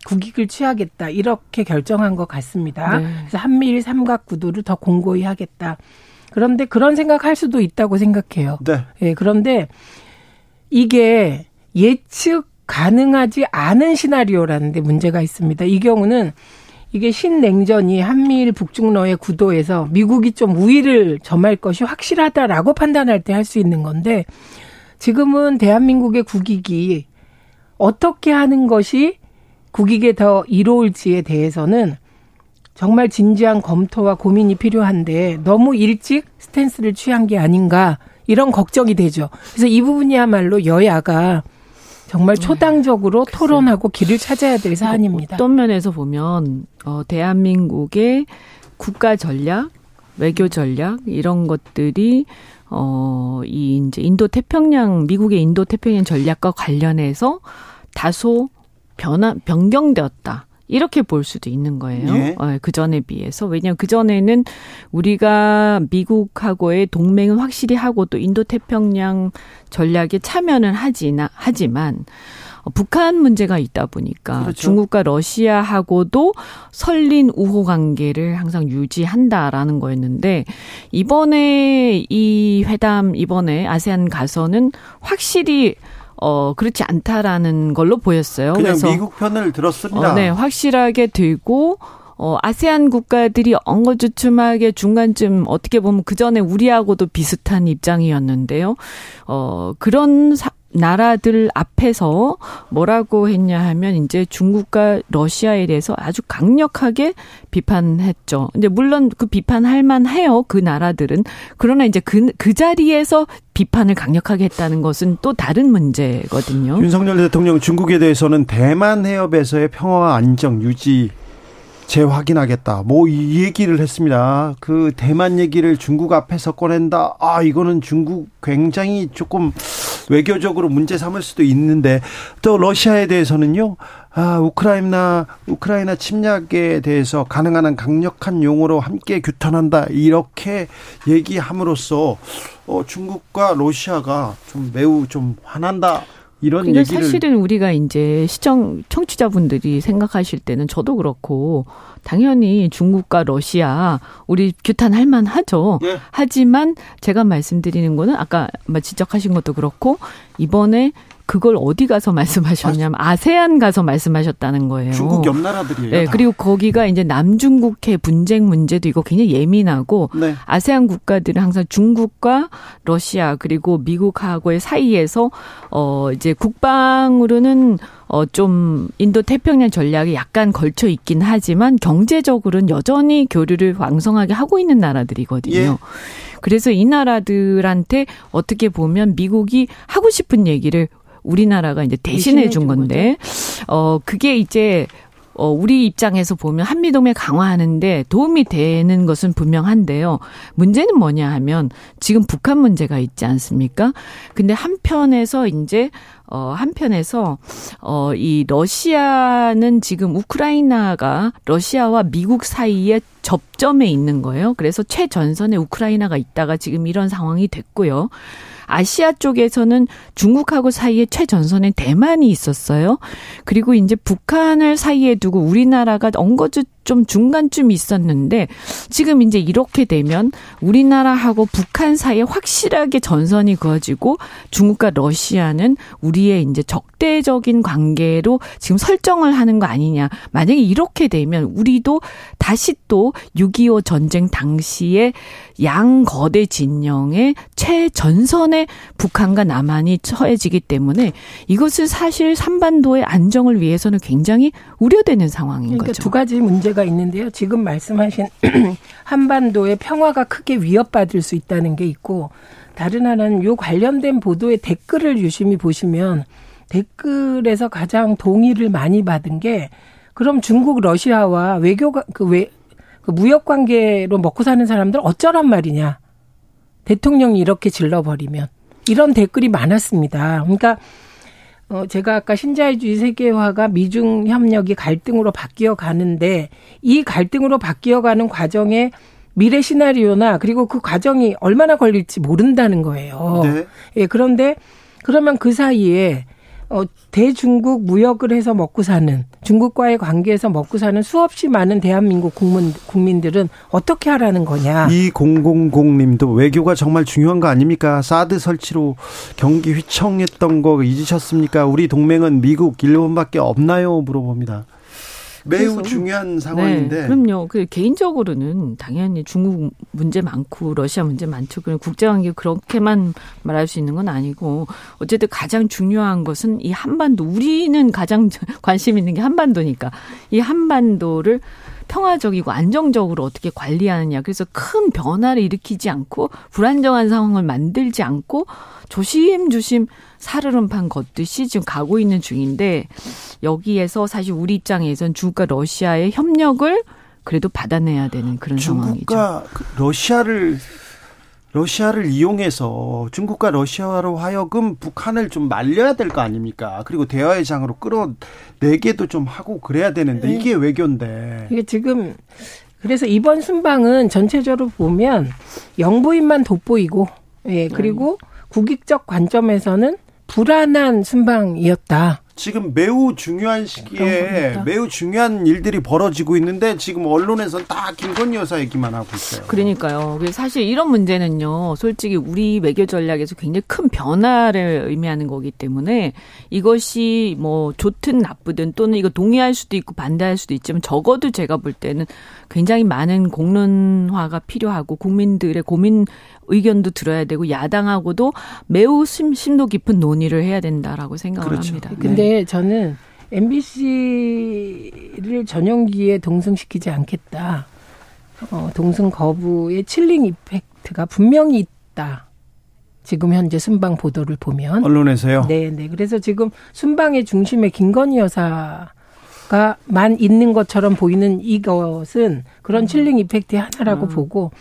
국익을 취하겠다 이렇게 결정한 것 같습니다. 네. 그래서 한미일 삼각 구도를 더 공고히 하겠다. 그런데 그런 생각할 수도 있다고 생각해요. 네. 예, 그런데 이게 예측 가능하지 않은 시나리오라는 데 문제가 있습니다. 이 경우는 이게 신냉전이 한미일 북중러의 구도에서 미국이 좀 우위를 점할 것이 확실하다라고 판단할 때 할 수 있는 건데 지금은 대한민국의 국익이 어떻게 하는 것이 국익에 더 이로울지에 대해서는 정말 진지한 검토와 고민이 필요한데 너무 일찍 스탠스를 취한 게 아닌가 이런 걱정이 되죠. 그래서 이 부분이야말로 여야가 정말 네. 초당적으로 네. 토론하고 길을 찾아야 될 사안입니다. 어떤 면에서 보면 어, 대한민국의 국가 전략, 외교 전략 이런 것들이 어, 이 이제 인도 태평양 미국의 인도 태평양 전략과 관련해서 다소 변화 변경되었다. 이렇게 볼 수도 있는 거예요. 예. 어, 그 전에 비해서. 왜냐하면 그 전에는 우리가 미국하고의 동맹은 확실히 하고 또 인도 태평양 전략에 참여는 하지나, 하지만 어, 북한 문제가 있다 보니까 그렇죠. 중국과 러시아하고도 설린 우호 관계를 항상 유지한다라는 거였는데 이번에 이 회담 이번에 아세안 가서는 확실히 어 그렇지 않다라는 걸로 보였어요. 그냥 그래서 미국 편을 들었습니다. 어, 네, 확실하게 들고 어, 아세안 국가들이 엉거주춤하게 중간쯤 어떻게 보면 그 전에 우리하고도 비슷한 입장이었는데요. 어, 그런 사, 나라들 앞에서 뭐라고 했냐 하면 이제 중국과 러시아에 대해서 아주 강력하게 비판했죠. 근데 물론 그 비판할 만해요. 그 나라들은. 그러나 이제 그, 그 자리에서 비판을 강력하게 했다는 것은 또 다른 문제거든요. 윤석열 대통령 중국에 대해서는 대만 해협에서의 평화와 안정 유지 재확인하겠다. 뭐 이 얘기를 했습니다. 그 대만 얘기를 중국 앞에서 꺼낸다. 아, 이거는 중국 굉장히 조금 외교적으로 문제 삼을 수도 있는데 또 러시아에 대해서는요. 아, 우크라이나 우크라이나 침략에 대해서 가능한 한 강력한 용어로 함께 규탄한다. 이렇게 얘기함으로써 어, 중국과 러시아가 좀 매우 좀 화난다. 이런 근데 얘기를 사실은 우리가 이제 시청 청취자분들이 생각하실 때는 저도 그렇고 당연히 중국과 러시아 우리 규탄할 만하죠. 예. 하지만 제가 말씀드리는 거는 아까 지적하신 것도 그렇고 이번에 그걸 어디 가서 말씀하셨냐면 아세안 가서 말씀하셨다는 거예요. 중국 옆 나라들이에요. 네, 그리고 거기가 이제 남중국해 분쟁 문제도 있고 굉장히 예민하고 네. 아세안 국가들은 항상 중국과 러시아 그리고 미국하고의 사이에서 어 이제 국방으로는 어좀 인도 태평양 전략이 약간 걸쳐 있긴 하지만 경제적으로는 여전히 교류를 왕성하게 하고 있는 나라들이거든요. 예. 그래서 이 나라들한테 어떻게 보면 미국이 하고 싶은 얘기를 우리나라가 이제 대신해 준 건데 어 그게 이제 어, 우리 입장에서 보면 한미동맹 강화하는데 도움이 되는 것은 분명한데요. 문제는 뭐냐 하면 지금 북한 문제가 있지 않습니까? 근데 한편에서 이제 어, 한편에서, 어, 이 러시아는 지금 우크라이나가 러시아와 미국 사이에 접점에 있는 거예요. 그래서 최전선에 우크라이나가 있다가 지금 이런 상황이 됐고요. 아시아 쪽에서는 중국하고 사이에 최전선에 대만이 있었어요. 그리고 이제 북한을 사이에 두고 우리나라가 엉거주 좀 중간쯤 있었는데 지금 이제 이렇게 되면 우리나라하고 북한 사이에 확실하게 전선이 그어지고 중국과 러시아는 우리의 이제 적대적인 관계로 지금 설정을 하는 거 아니냐. 만약에 이렇게 되면 우리도 다시 또 6.25 전쟁 당시에 양 거대 진영의 최전선에 북한과 남한이 처해지기 때문에 이것은 사실 삼반도의 안정을 위해서는 굉장히 우려되는 상황인 그러니까 거죠. 두 가지 문제 가 있는데요. 지금 말씀하신 한반도의 평화가 크게 위협받을 수 있다는 게 있고 다른 하나는 요 관련된 보도의 댓글을 유심히 보시면 댓글에서 가장 동의를 많이 받은 게 그럼 중국 러시아와 외교가 그외 그 무역 관계로 먹고 사는 사람들 어쩌란 말이냐. 대통령이 이렇게 질러버리면 이런 댓글이 많았습니다. 그러니까 어 제가 아까 신자유주의 세계화가 미중 협력이 갈등으로 바뀌어 가는데 이 갈등으로 바뀌어 가는 과정에 미래 시나리오나 그리고 그 과정이 얼마나 걸릴지 모른다는 거예요. 네. 예, 그런데 그러면 그 사이에 어, 대중국 무역을 해서 먹고 사는 중국과의 관계에서 먹고 사는 수없이 많은 대한민국 국민, 국민들은 어떻게 하라는 거냐. 이공공공님도 외교가 정말 중요한 거 아닙니까? 사드 설치로 경기 휘청했던 거 잊으셨습니까? 우리 동맹은 미국, 일본밖에 없나요? 물어봅니다. 매우 중요한 상황인데. 네, 그럼요. 그 개인적으로는 당연히 중국 문제 많고 러시아 문제 많죠. 그럼 국제관계 그렇게만 말할 수 있는 건 아니고 어쨌든 가장 중요한 것은 이 한반도 우리는 가장 관심 있는 게 한반도니까 이 한반도를 평화적이고 안정적으로 어떻게 관리하느냐. 그래서 큰 변화를 일으키지 않고 불안정한 상황을 만들지 않고 조심조심 살얼음판 걷듯이 지금 가고 있는 중인데 여기에서 사실 우리 입장에선 중국과 러시아의 협력을 그래도 받아내야 되는 그런 상황이죠. 중국과 그 러시아를 러시아를 이용해서 중국과 러시아로 하여금 북한을 좀 말려야 될 거 아닙니까? 그리고 대화의 장으로 끌어내게도 좀 하고 그래야 되는데 네. 이게 외교인데. 이게 지금 그래서 이번 순방은 전체적으로 보면 영부인만 돋보이고 예 그리고 국익적 관점에서는 불안한 순방이었다. 지금 매우 중요한 시기에 매우 중요한 일들이 벌어지고 있는데 지금 언론에서는 다 김건희 여사 얘기만 하고 있어요. 그러니까요. 사실 이런 문제는요. 솔직히 우리 외교 전략에서 굉장히 큰 변화를 의미하는 거기 때문에 이것이 뭐 좋든 나쁘든 또는 이거 동의할 수도 있고 반대할 수도 있지만 적어도 제가 볼 때는 굉장히 많은 공론화가 필요하고 국민들의 고민 의견도 들어야 되고 야당하고도 매우 심, 심도 깊은 논의를 해야 된다라고 생각을 그렇죠. 합니다. 근데 네. 저는 MBC를 전용기에 동승시키지 않겠다. 어, 동승 거부의 칠링 이펙트가 분명히 있다. 지금 현재 순방 보도를 보면 언론에서요. 네, 네. 그래서 지금 순방의 중심에 김건희 여사가만 있는 것처럼 보이는 이것은 그런 음. 칠링 이펙트의 하나라고 음. 보고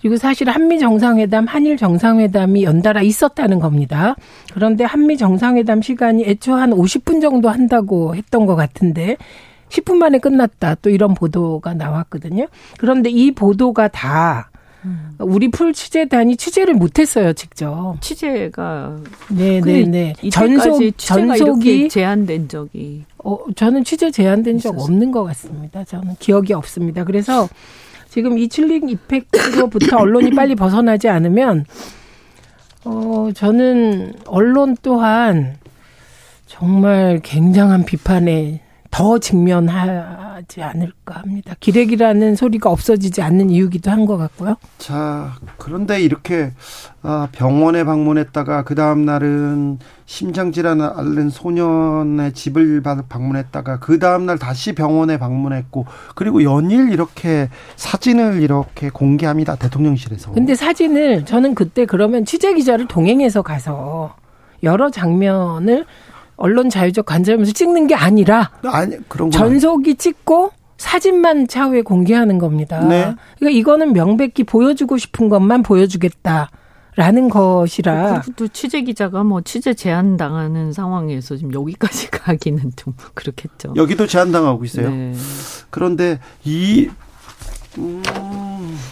그리고 사실 한미 정상회담, 한일 정상회담이 연달아 있었다는 겁니다. 그런데 한미 정상회담 시간이 애초 한 50분 정도 한다고 했던 것 같은데 10분 만에 끝났다. 또 이런 보도가 나왔거든요. 그런데 이 보도가 다 우리 풀 취재단이 취재를 못했어요, 직접. 취재가 네네네 네. 전속 전속이 제한된 적이 어 저는 취재 제한된 적 없는 것 같습니다. 저는 기억이 없습니다. 그래서 지금 이 칠링 이펙트로부터 언론이 빨리 벗어나지 않으면 어 저는 언론 또한 정말 굉장한 비판에 더 직면하지 않을까 합니다. 기레기라는 소리가 없어지지 않는 이유기도 한 것 같고요. 자, 그런데 이렇게 아, 병원에 방문했다가 그 다음 날은 심장 질환을 앓는 소년의 집을 방문했다가 그 다음 날 다시 병원에 방문했고 그리고 연일 이렇게 사진을 이렇게 공개합니다 대통령실에서. 근데 사진을 저는 그때 그러면 취재 기자를 동행해서 가서 여러 장면을 언론 자유적 관점에서 찍는 게 아니라 아니, 그런 전속이 찍고 사진만 차후에 공개하는 겁니다. 네. 그러니까 이거는 명백히 보여주고 싶은 것만 보여주겠다. 라는 것이라. 또 취재 기자가 뭐 취재 제한 당하는 상황에서 지금 여기까지 가기는 좀 그렇겠죠. 여기도 제한 당하고 있어요. 네. 그런데 이 음.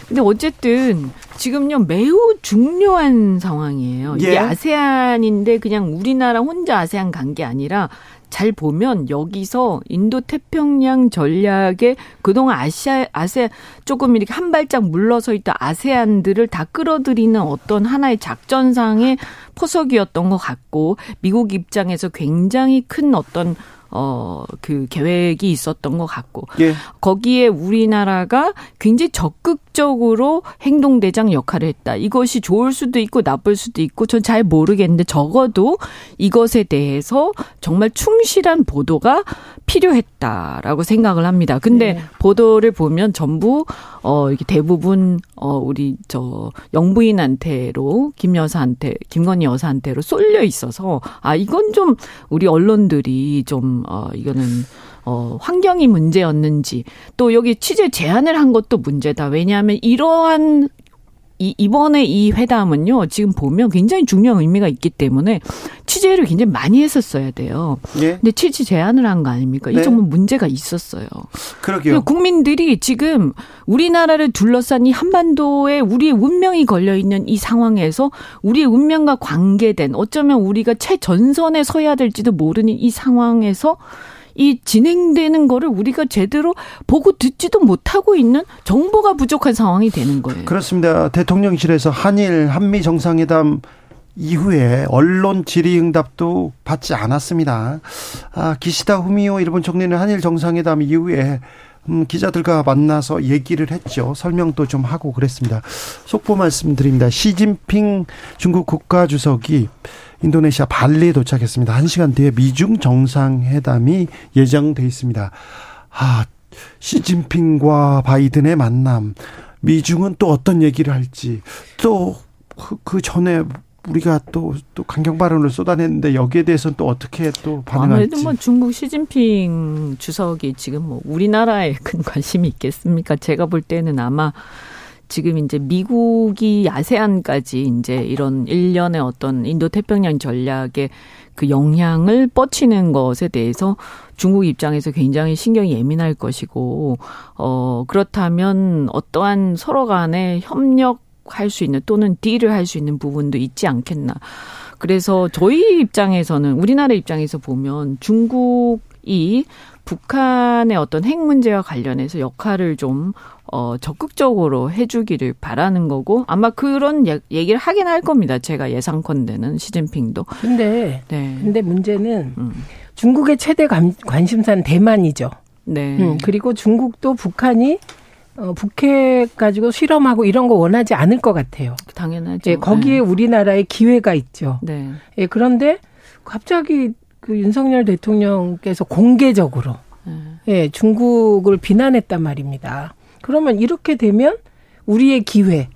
근데 어쨌든 지금요 매우 중요한 상황이에요. 예. 이게 아세안인데 그냥 우리나라 혼자 아세안 간 게 아니라 잘 보면 여기서 인도 태평양 전략에 그동안 아시아 아세 조금 이렇게 한 발짝 물러서 있던 아세안들을 다 끌어들이는 어떤 하나의 작전상의 포석이었던 것 같고 미국 입장에서 굉장히 큰 어떤 어, 그 계획이 있었던 것 같고. 예. 거기에 우리나라가 굉장히 적극 적으로 행동대장 역할을 했다. 이것이 좋을 수도 있고 나쁠 수도 있고 전 잘 모르겠는데 적어도 이것에 대해서 정말 충실한 보도가 필요했다라고 생각을 합니다. 근데 네. 보도를 보면 전부 어 이게 대부분 어 우리 저 영부인한테로 김 여사한테 김건희 여사한테로 쏠려 있어서 아 이건 좀 우리 언론들이 좀어 이거는 어, 환경이 문제였는지 또 여기 취재 제안을 한 것도 문제다. 왜냐하면 이러한 이, 이번에 이 회담은요, 지금 보면 굉장히 중요한 의미가 있기 때문에 취재를 굉장히 많이 했었어야 돼요. 예. 근데 취재 제안을 한 거 아닙니까? 네. 이 정말 문제가 있었어요. 그러게요. 국민들이 지금 우리나라를 둘러싼 이 한반도에 우리의 운명이 걸려 있는 이 상황에서 우리의 운명과 관계된 어쩌면 우리가 최전선에 서야 될지도 모르는 이 상황에서 이 진행되는 거를 우리가 제대로 보고 듣지도 못하고 있는 정보가 부족한 상황이 되는 거예요. 그렇습니다. 대통령실에서 한일 한미 정상회담 이후에 언론 질의응답도 받지 않았습니다. 아, 기시다 후미오 일본 총리는 한일 정상회담 이후에 음, 기자들과 만나서 얘기를 했죠. 설명도 좀 하고 그랬습니다. 속보 말씀드립니다. 시진핑 중국 국가주석이 인도네시아 발리에 도착했습니다. 한 시간 뒤에 미중 정상회담이 예정돼 있습니다. 아, 시진핑과 바이든의 만남. 미중은 또 어떤 얘기를 할지. 또그 그 전에 우리가 또, 또 강경 발언을 쏟아냈는데 여기에 대해서는 또 어떻게 또 반응할지. 아무래도 뭐 중국 시진핑 주석이 지금 뭐 우리나라에 큰 관심이 있겠습니까? 제가 볼 때는 아마 지금 이제 미국이 아세안까지 이제 이런 일련의 어떤 인도 태평양 전략의 그 영향을 뻗치는 것에 대해서 중국 입장에서 굉장히 신경이 예민할 것이고 어 그렇다면 어떠한 서로 간의 협력할 수 있는 또는 딜을 할 수 있는 부분도 있지 않겠나. 그래서 저희 입장에서는 우리나라 입장에서 보면 중국이 북한의 어떤 핵 문제와 관련해서 역할을 좀 어, 적극적으로 해주기를 바라는 거고 아마 그런 예, 얘기를 하긴 할 겁니다. 제가 예상컨대는 시진핑도. 근데 네. 근데 문제는 음. 중국의 최대 관, 관심사는 대만이죠. 네. 음, 그리고 중국도 북한이 어, 북핵 가지고 실험하고 이런 거 원하지 않을 것 같아요. 당연하죠. 예, 거기에 네. 우리나라의 기회가 있죠. 네. 예, 그런데 갑자기 그 윤석열 대통령께서 공개적으로 네. 예, 중국을 비난했단 말입니다. 그러면 이렇게 되면 우리의 기회,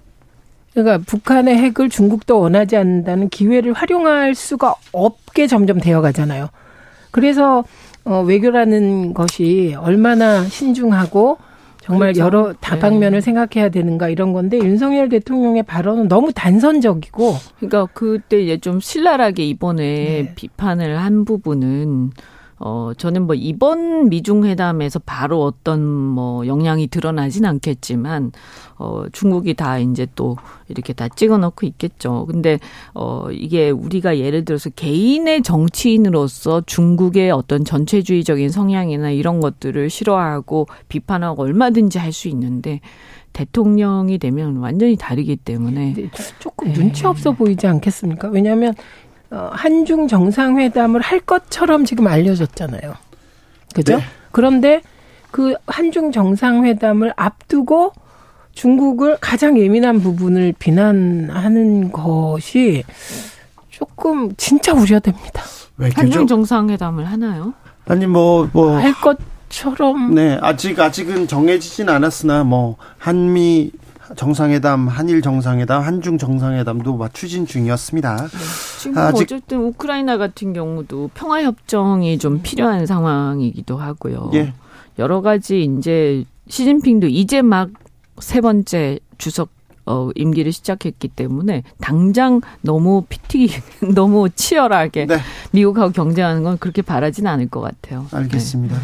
그러니까 북한의 핵을 중국도 원하지 않는다는 기회를 활용할 수가 없게 점점 되어 가잖아요. 그래서 어, 외교라는 것이 얼마나 신중하고 정말 그렇죠. 여러 다방면을 네. 생각해야 되는가 이런 건데 윤석열 대통령의 발언은 너무 단선적이고 그러니까 그때 이제 좀 신랄하게 이번에 네. 비판을 한 부분은 어, 저는 뭐 이번 미중 회담에서 바로 어떤 뭐 영향이 드러나진 않겠지만 어, 중국이 다 이제 또 이렇게 다 찍어 놓고 있겠죠. 근데 어, 이게 우리가 예를 들어서 개인의 정치인으로서 중국의 어떤 전체주의적인 성향이나 이런 것들을 싫어하고 비판하고 얼마든지 할 수 있는데 대통령이 되면 완전히 다르기 때문에 조금 네. 눈치 없어 보이지 않겠습니까? 왜냐하면 어, 한중 정상회담을 할 것처럼 지금 알려졌잖아요. 그죠? 네. 그런데 그 한중 정상회담을 앞두고 중국을 가장 예민한 부분을 비난하는 것이 조금 진짜 우려됩니다. 한중 정상회담을 하나요? 아니 뭐 뭐 할 것처럼 네 아직 아직은 정해지진 않았으나 뭐 한미 정상회담, 한일 정상회담, 한중 정상회담도 추진 중이었습니다. 네. 지금 아직 어쨌든 우크라이나 같은 경우도 평화 협정이 좀 필요한 상황이기도 하고요. 예. 여러 가지 이제 시진핑도 이제 막 세 번째 주석 어, 임기를 시작했기 때문에 당장 너무 피튀기 너무 치열하게 네. 미국하고 경쟁하는 건 그렇게 바라지는 않을 것 같아요. 알겠습니다. 네.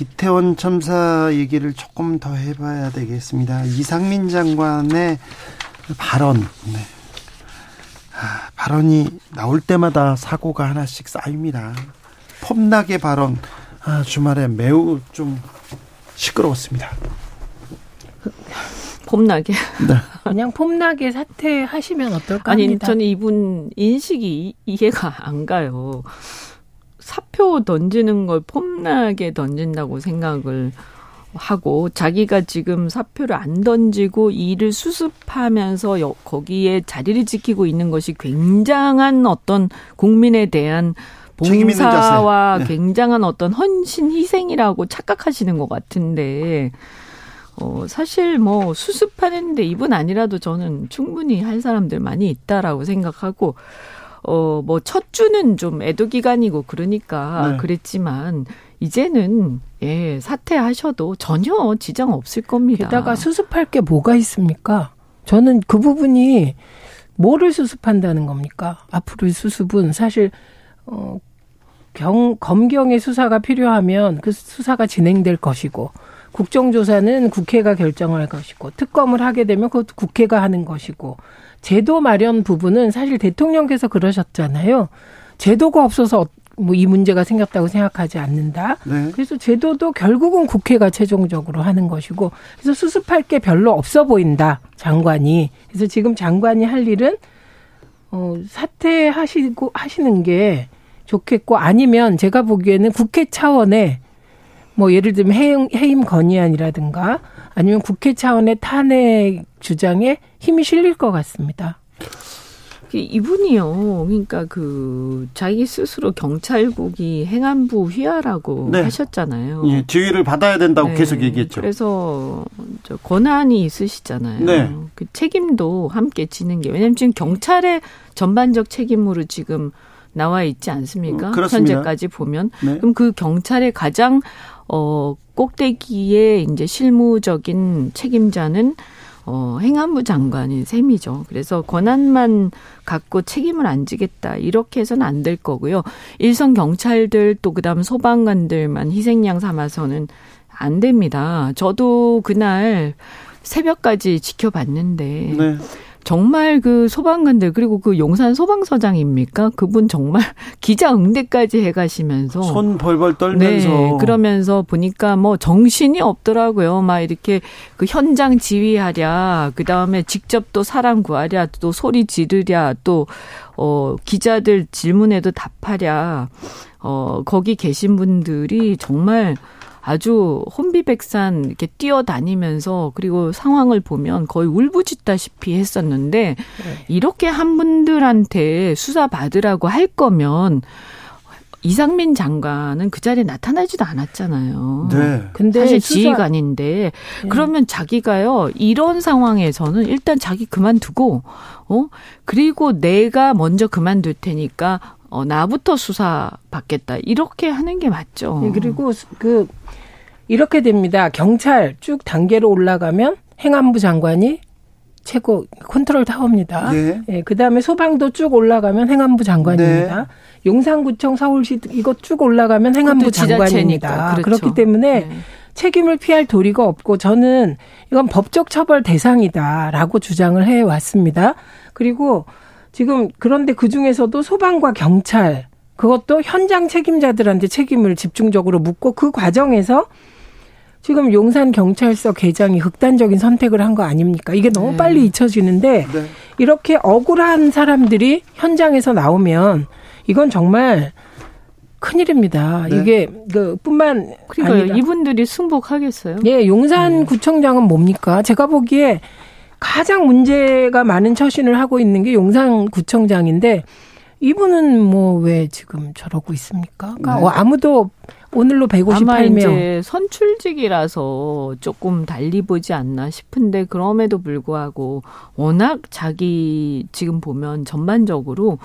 이태원 참사 얘기를 조금 더 해봐야 되겠습니다. 이상민 장관의 발언, 네. 아, 발언이 나올 때마다 사고가 하나씩 쌓입니다. 폼나게 발언, 아, 주말에 매우 좀 시끄러웠습니다. 폼나게. 네. 그냥 폼나게 사퇴하시면 어떨까 아니, 합니다. 저는 이분 인식이 이해가 안 가요. 사표 던지는 걸 폼나게 던진다고 생각을 하고 자기가 지금 사표를 안 던지고 일을 수습하면서 거기에 자리를 지키고 있는 것이 굉장한 어떤 국민에 대한 봉사와 네. 굉장한 어떤 헌신 희생이라고 착각하시는 것 같은데 어 사실 뭐 수습하는데 이분 아니라도 저는 충분히 할 사람들 많이 있다라고 생각하고 어, 뭐, 첫 주는 좀 애도 기간이고 그러니까 네. 그랬지만, 이제는, 예, 사퇴하셔도 전혀 지장 없을 겁니다. 게다가 수습할 게 뭐가 있습니까? 저는 그 부분이 뭐를 수습한다는 겁니까? 앞으로의 수습은 사실 어 경, 검경의 수사가 필요하면 그 수사가 진행될 것이고 국정조사는 국회가 결정할 것이고 특검을 하게 되면 그것도 국회가 하는 것이고 제도 마련 부분은 사실 대통령께서 그러셨잖아요. 제도가 없어서 뭐 이 문제가 생겼다고 생각하지 않는다. 네. 그래서 제도도 결국은 국회가 최종적으로 하는 것이고 그래서 수습할 게 별로 없어 보인다. 장관이. 그래서 지금 장관이 할 일은 어 사퇴하시고 하시는 게 좋겠고 아니면 제가 보기에는 국회 차원의 뭐 예를 들면 해임, 해임 건의안이라든가 아니면 국회 차원의 탄핵 주장에 힘이 실릴 것 같습니다. 이분이요. 그러니까 그 자기 스스로 경찰국이 행안부 휘하라고 네. 하셨잖아요. 예, 지위를 받아야 된다고 네. 계속 얘기했죠. 그래서 저 권한이 있으시잖아요. 네. 그 책임도 함께 지는 게 왜냐면 지금 경찰의 전반적 책임으로 지금 나와 있지 않습니까? 음, 현재까지 보면 네. 그럼 그 경찰의 가장 어 꼭대기에 이제 실무적인 책임자는 어, 행안부 장관인 셈이죠. 그래서 권한만 갖고 책임을 안 지겠다. 이렇게 해서는 안 될 거고요. 일선 경찰들 또 그다음 소방관들만 희생양 삼아서는 안 됩니다. 저도 그날 새벽까지 지켜봤는데 네. 정말 그 소방관들 그리고 그 용산 소방서장입니까? 그분 정말 기자 응대까지 해가시면서 손 벌벌 떨면서 네, 그러면서 보니까 뭐 정신이 없더라고요. 막 이렇게 그 현장 지휘하랴, 그 다음에 직접 또 사람 구하랴, 또 소리 지르랴, 또 어, 기자들 질문에도 답하랴. 어, 거기 계신 분들이 정말 아주 혼비백산 이렇게 뛰어다니면서 그리고 상황을 보면 거의 울부짖다시피 했었는데 네. 이렇게 한 분들한테 수사 받으라고 할 거면 이상민 장관은 그 자리에 나타나지도 않았잖아요. 네. 근데 사실 수사... 지휘관인데 네. 그러면 자기가요 이런 상황에서는 일단 자기 그만두고 어 그리고 내가 먼저 그만둘 테니까 어 나부터 수사 받겠다 이렇게 하는 게 맞죠. 네, 그리고 그 이렇게 됩니다. 경찰 쭉 단계로 올라가면 행안부 장관이 최고 컨트롤 타워입니다. 네. 예, 그다음에 소방도 쭉 올라가면 행안부 장관입니다. 네. 용산구청 서울시 이거 쭉 올라가면 행안부 장관입니다. 그렇죠. 그렇기 때문에 네. 책임을 피할 도리가 없고 저는 이건 법적 처벌 대상이다라고 주장을 해 왔습니다. 그리고 지금 그런데 그 중에서도 소방과 경찰 그것도 현장 책임자들한테 책임을 집중적으로 묻고 그 과정에서 지금 용산 경찰서 개장이 극단적인 선택을 한 거 아닙니까? 이게 너무 네. 빨리 잊혀지는데 네. 이렇게 억울한 사람들이 현장에서 나오면 이건 정말 큰일입니다. 네. 이게 그 뿐만 그러니까 아니라 이분들이 승복하겠어요? 예, 용산 네. 구청장은 뭡니까? 제가 보기에 가장 문제가 많은 처신을 하고 있는 게 용산 구청장인데 이분은 뭐 왜 지금 저러고 있습니까? 그러니까 네. 아무도 오늘로 158명. 아마 이제 선출직이라서 조금 달리 보지 않나 싶은데 그럼에도 불구하고 워낙 자기 지금 보면 전반적으로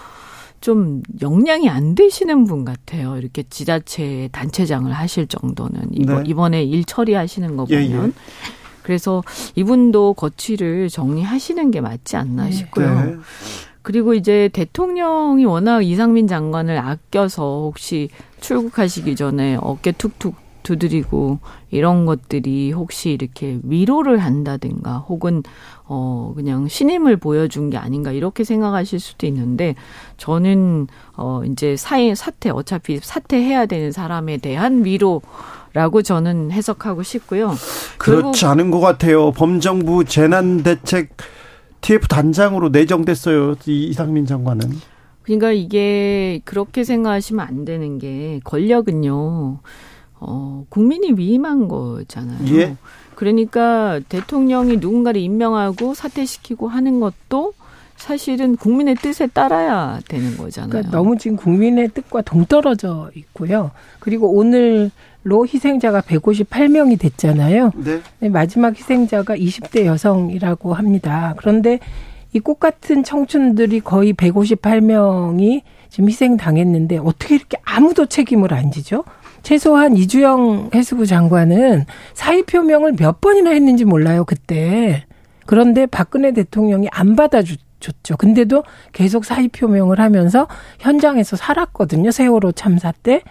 좀 역량이 안 되시는 분 같아요. 이렇게 지자체 단체장을 하실 정도는 이번, 네. 이번에 일 처리하시는 거 보면. 예, 예. 그래서 이분도 거취를 정리하시는 게 맞지 않나 네. 싶고요. 네. 그리고 이제 대통령이 워낙 이상민 장관을 아껴서 혹시 출국하시기 전에 어깨 툭툭 두드리고 이런 것들이 혹시 이렇게 위로를 한다든가 혹은 어 그냥 신임을 보여준 게 아닌가 이렇게 생각하실 수도 있는데 저는 어 이제 사회 사태 어차피 사퇴해야 되는 사람에 대한 위로 라고 저는 해석하고 싶고요. 그렇지 않은 것 같아요. 범정부 재난대책 TF 단장으로 내정됐어요. 이상민 장관은. 그러니까 이게 그렇게 생각하시면 안 되는 게 권력은요. 어, 국민이 위임한 거잖아요. 예? 그러니까 대통령이 누군가를 임명하고 사퇴시키고 하는 것도 사실은 국민의 뜻에 따라야 되는 거잖아요. 그러니까 너무 지금 국민의 뜻과 동떨어져 있고요. 그리고 오늘 로 희생자가 158명이 됐잖아요. 네. 네. 마지막 희생자가 20대 여성이라고 합니다. 그런데 이 꽃 같은 청춘들이 거의 158명이 지금 희생당했는데 어떻게 이렇게 아무도 책임을 안 지죠? 최소한 이주영 해수부 장관은 사의 표명을 몇 번이나 했는지 몰라요, 그때. 그런데 박근혜 대통령이 안 받아줬죠. 근데도 계속 사의 표명을 하면서 현장에서 살았거든요. 세월호 참사 때.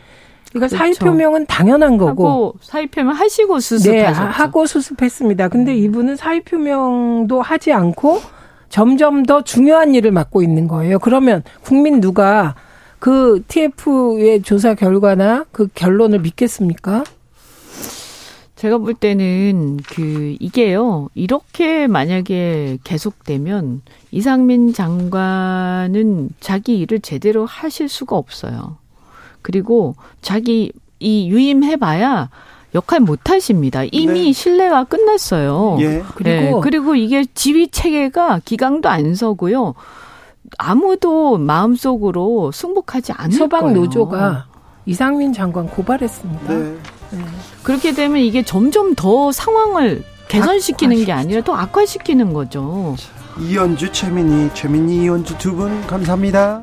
그러니까 그렇죠. 사의 표명은 당연한 거고 하고 사의 표명 하시고 수습하셨죠. 네, 하고 수습했습니다. 근데 음. 이분은 사의 표명도 하지 않고 점점 더 중요한 일을 맡고 있는 거예요. 그러면 국민 누가 그 TF의 조사 결과나 그 결론을 믿겠습니까? 제가 볼 때는 그 이게요. 이렇게 만약에 계속되면 이상민 장관은 자기 일을 제대로 하실 수가 없어요. 그리고 자기 이 유임해봐야 역할 못 하십니다. 이미 네. 신뢰가 끝났어요. 예. 그리고 네. 그리고 이게 지휘 체계가 기강도 안 서고요. 아무도 마음속으로 승복하지 않을 소방 거예요. 노조가 이상민 장관 고발했습니다. 네. 네. 그렇게 되면 이게 점점 더 상황을 개선시키는 악화시키죠. 게 아니라 또 악화시키는 거죠. 이연주, 최민희, 최민희, 이연주 두 분 감사합니다.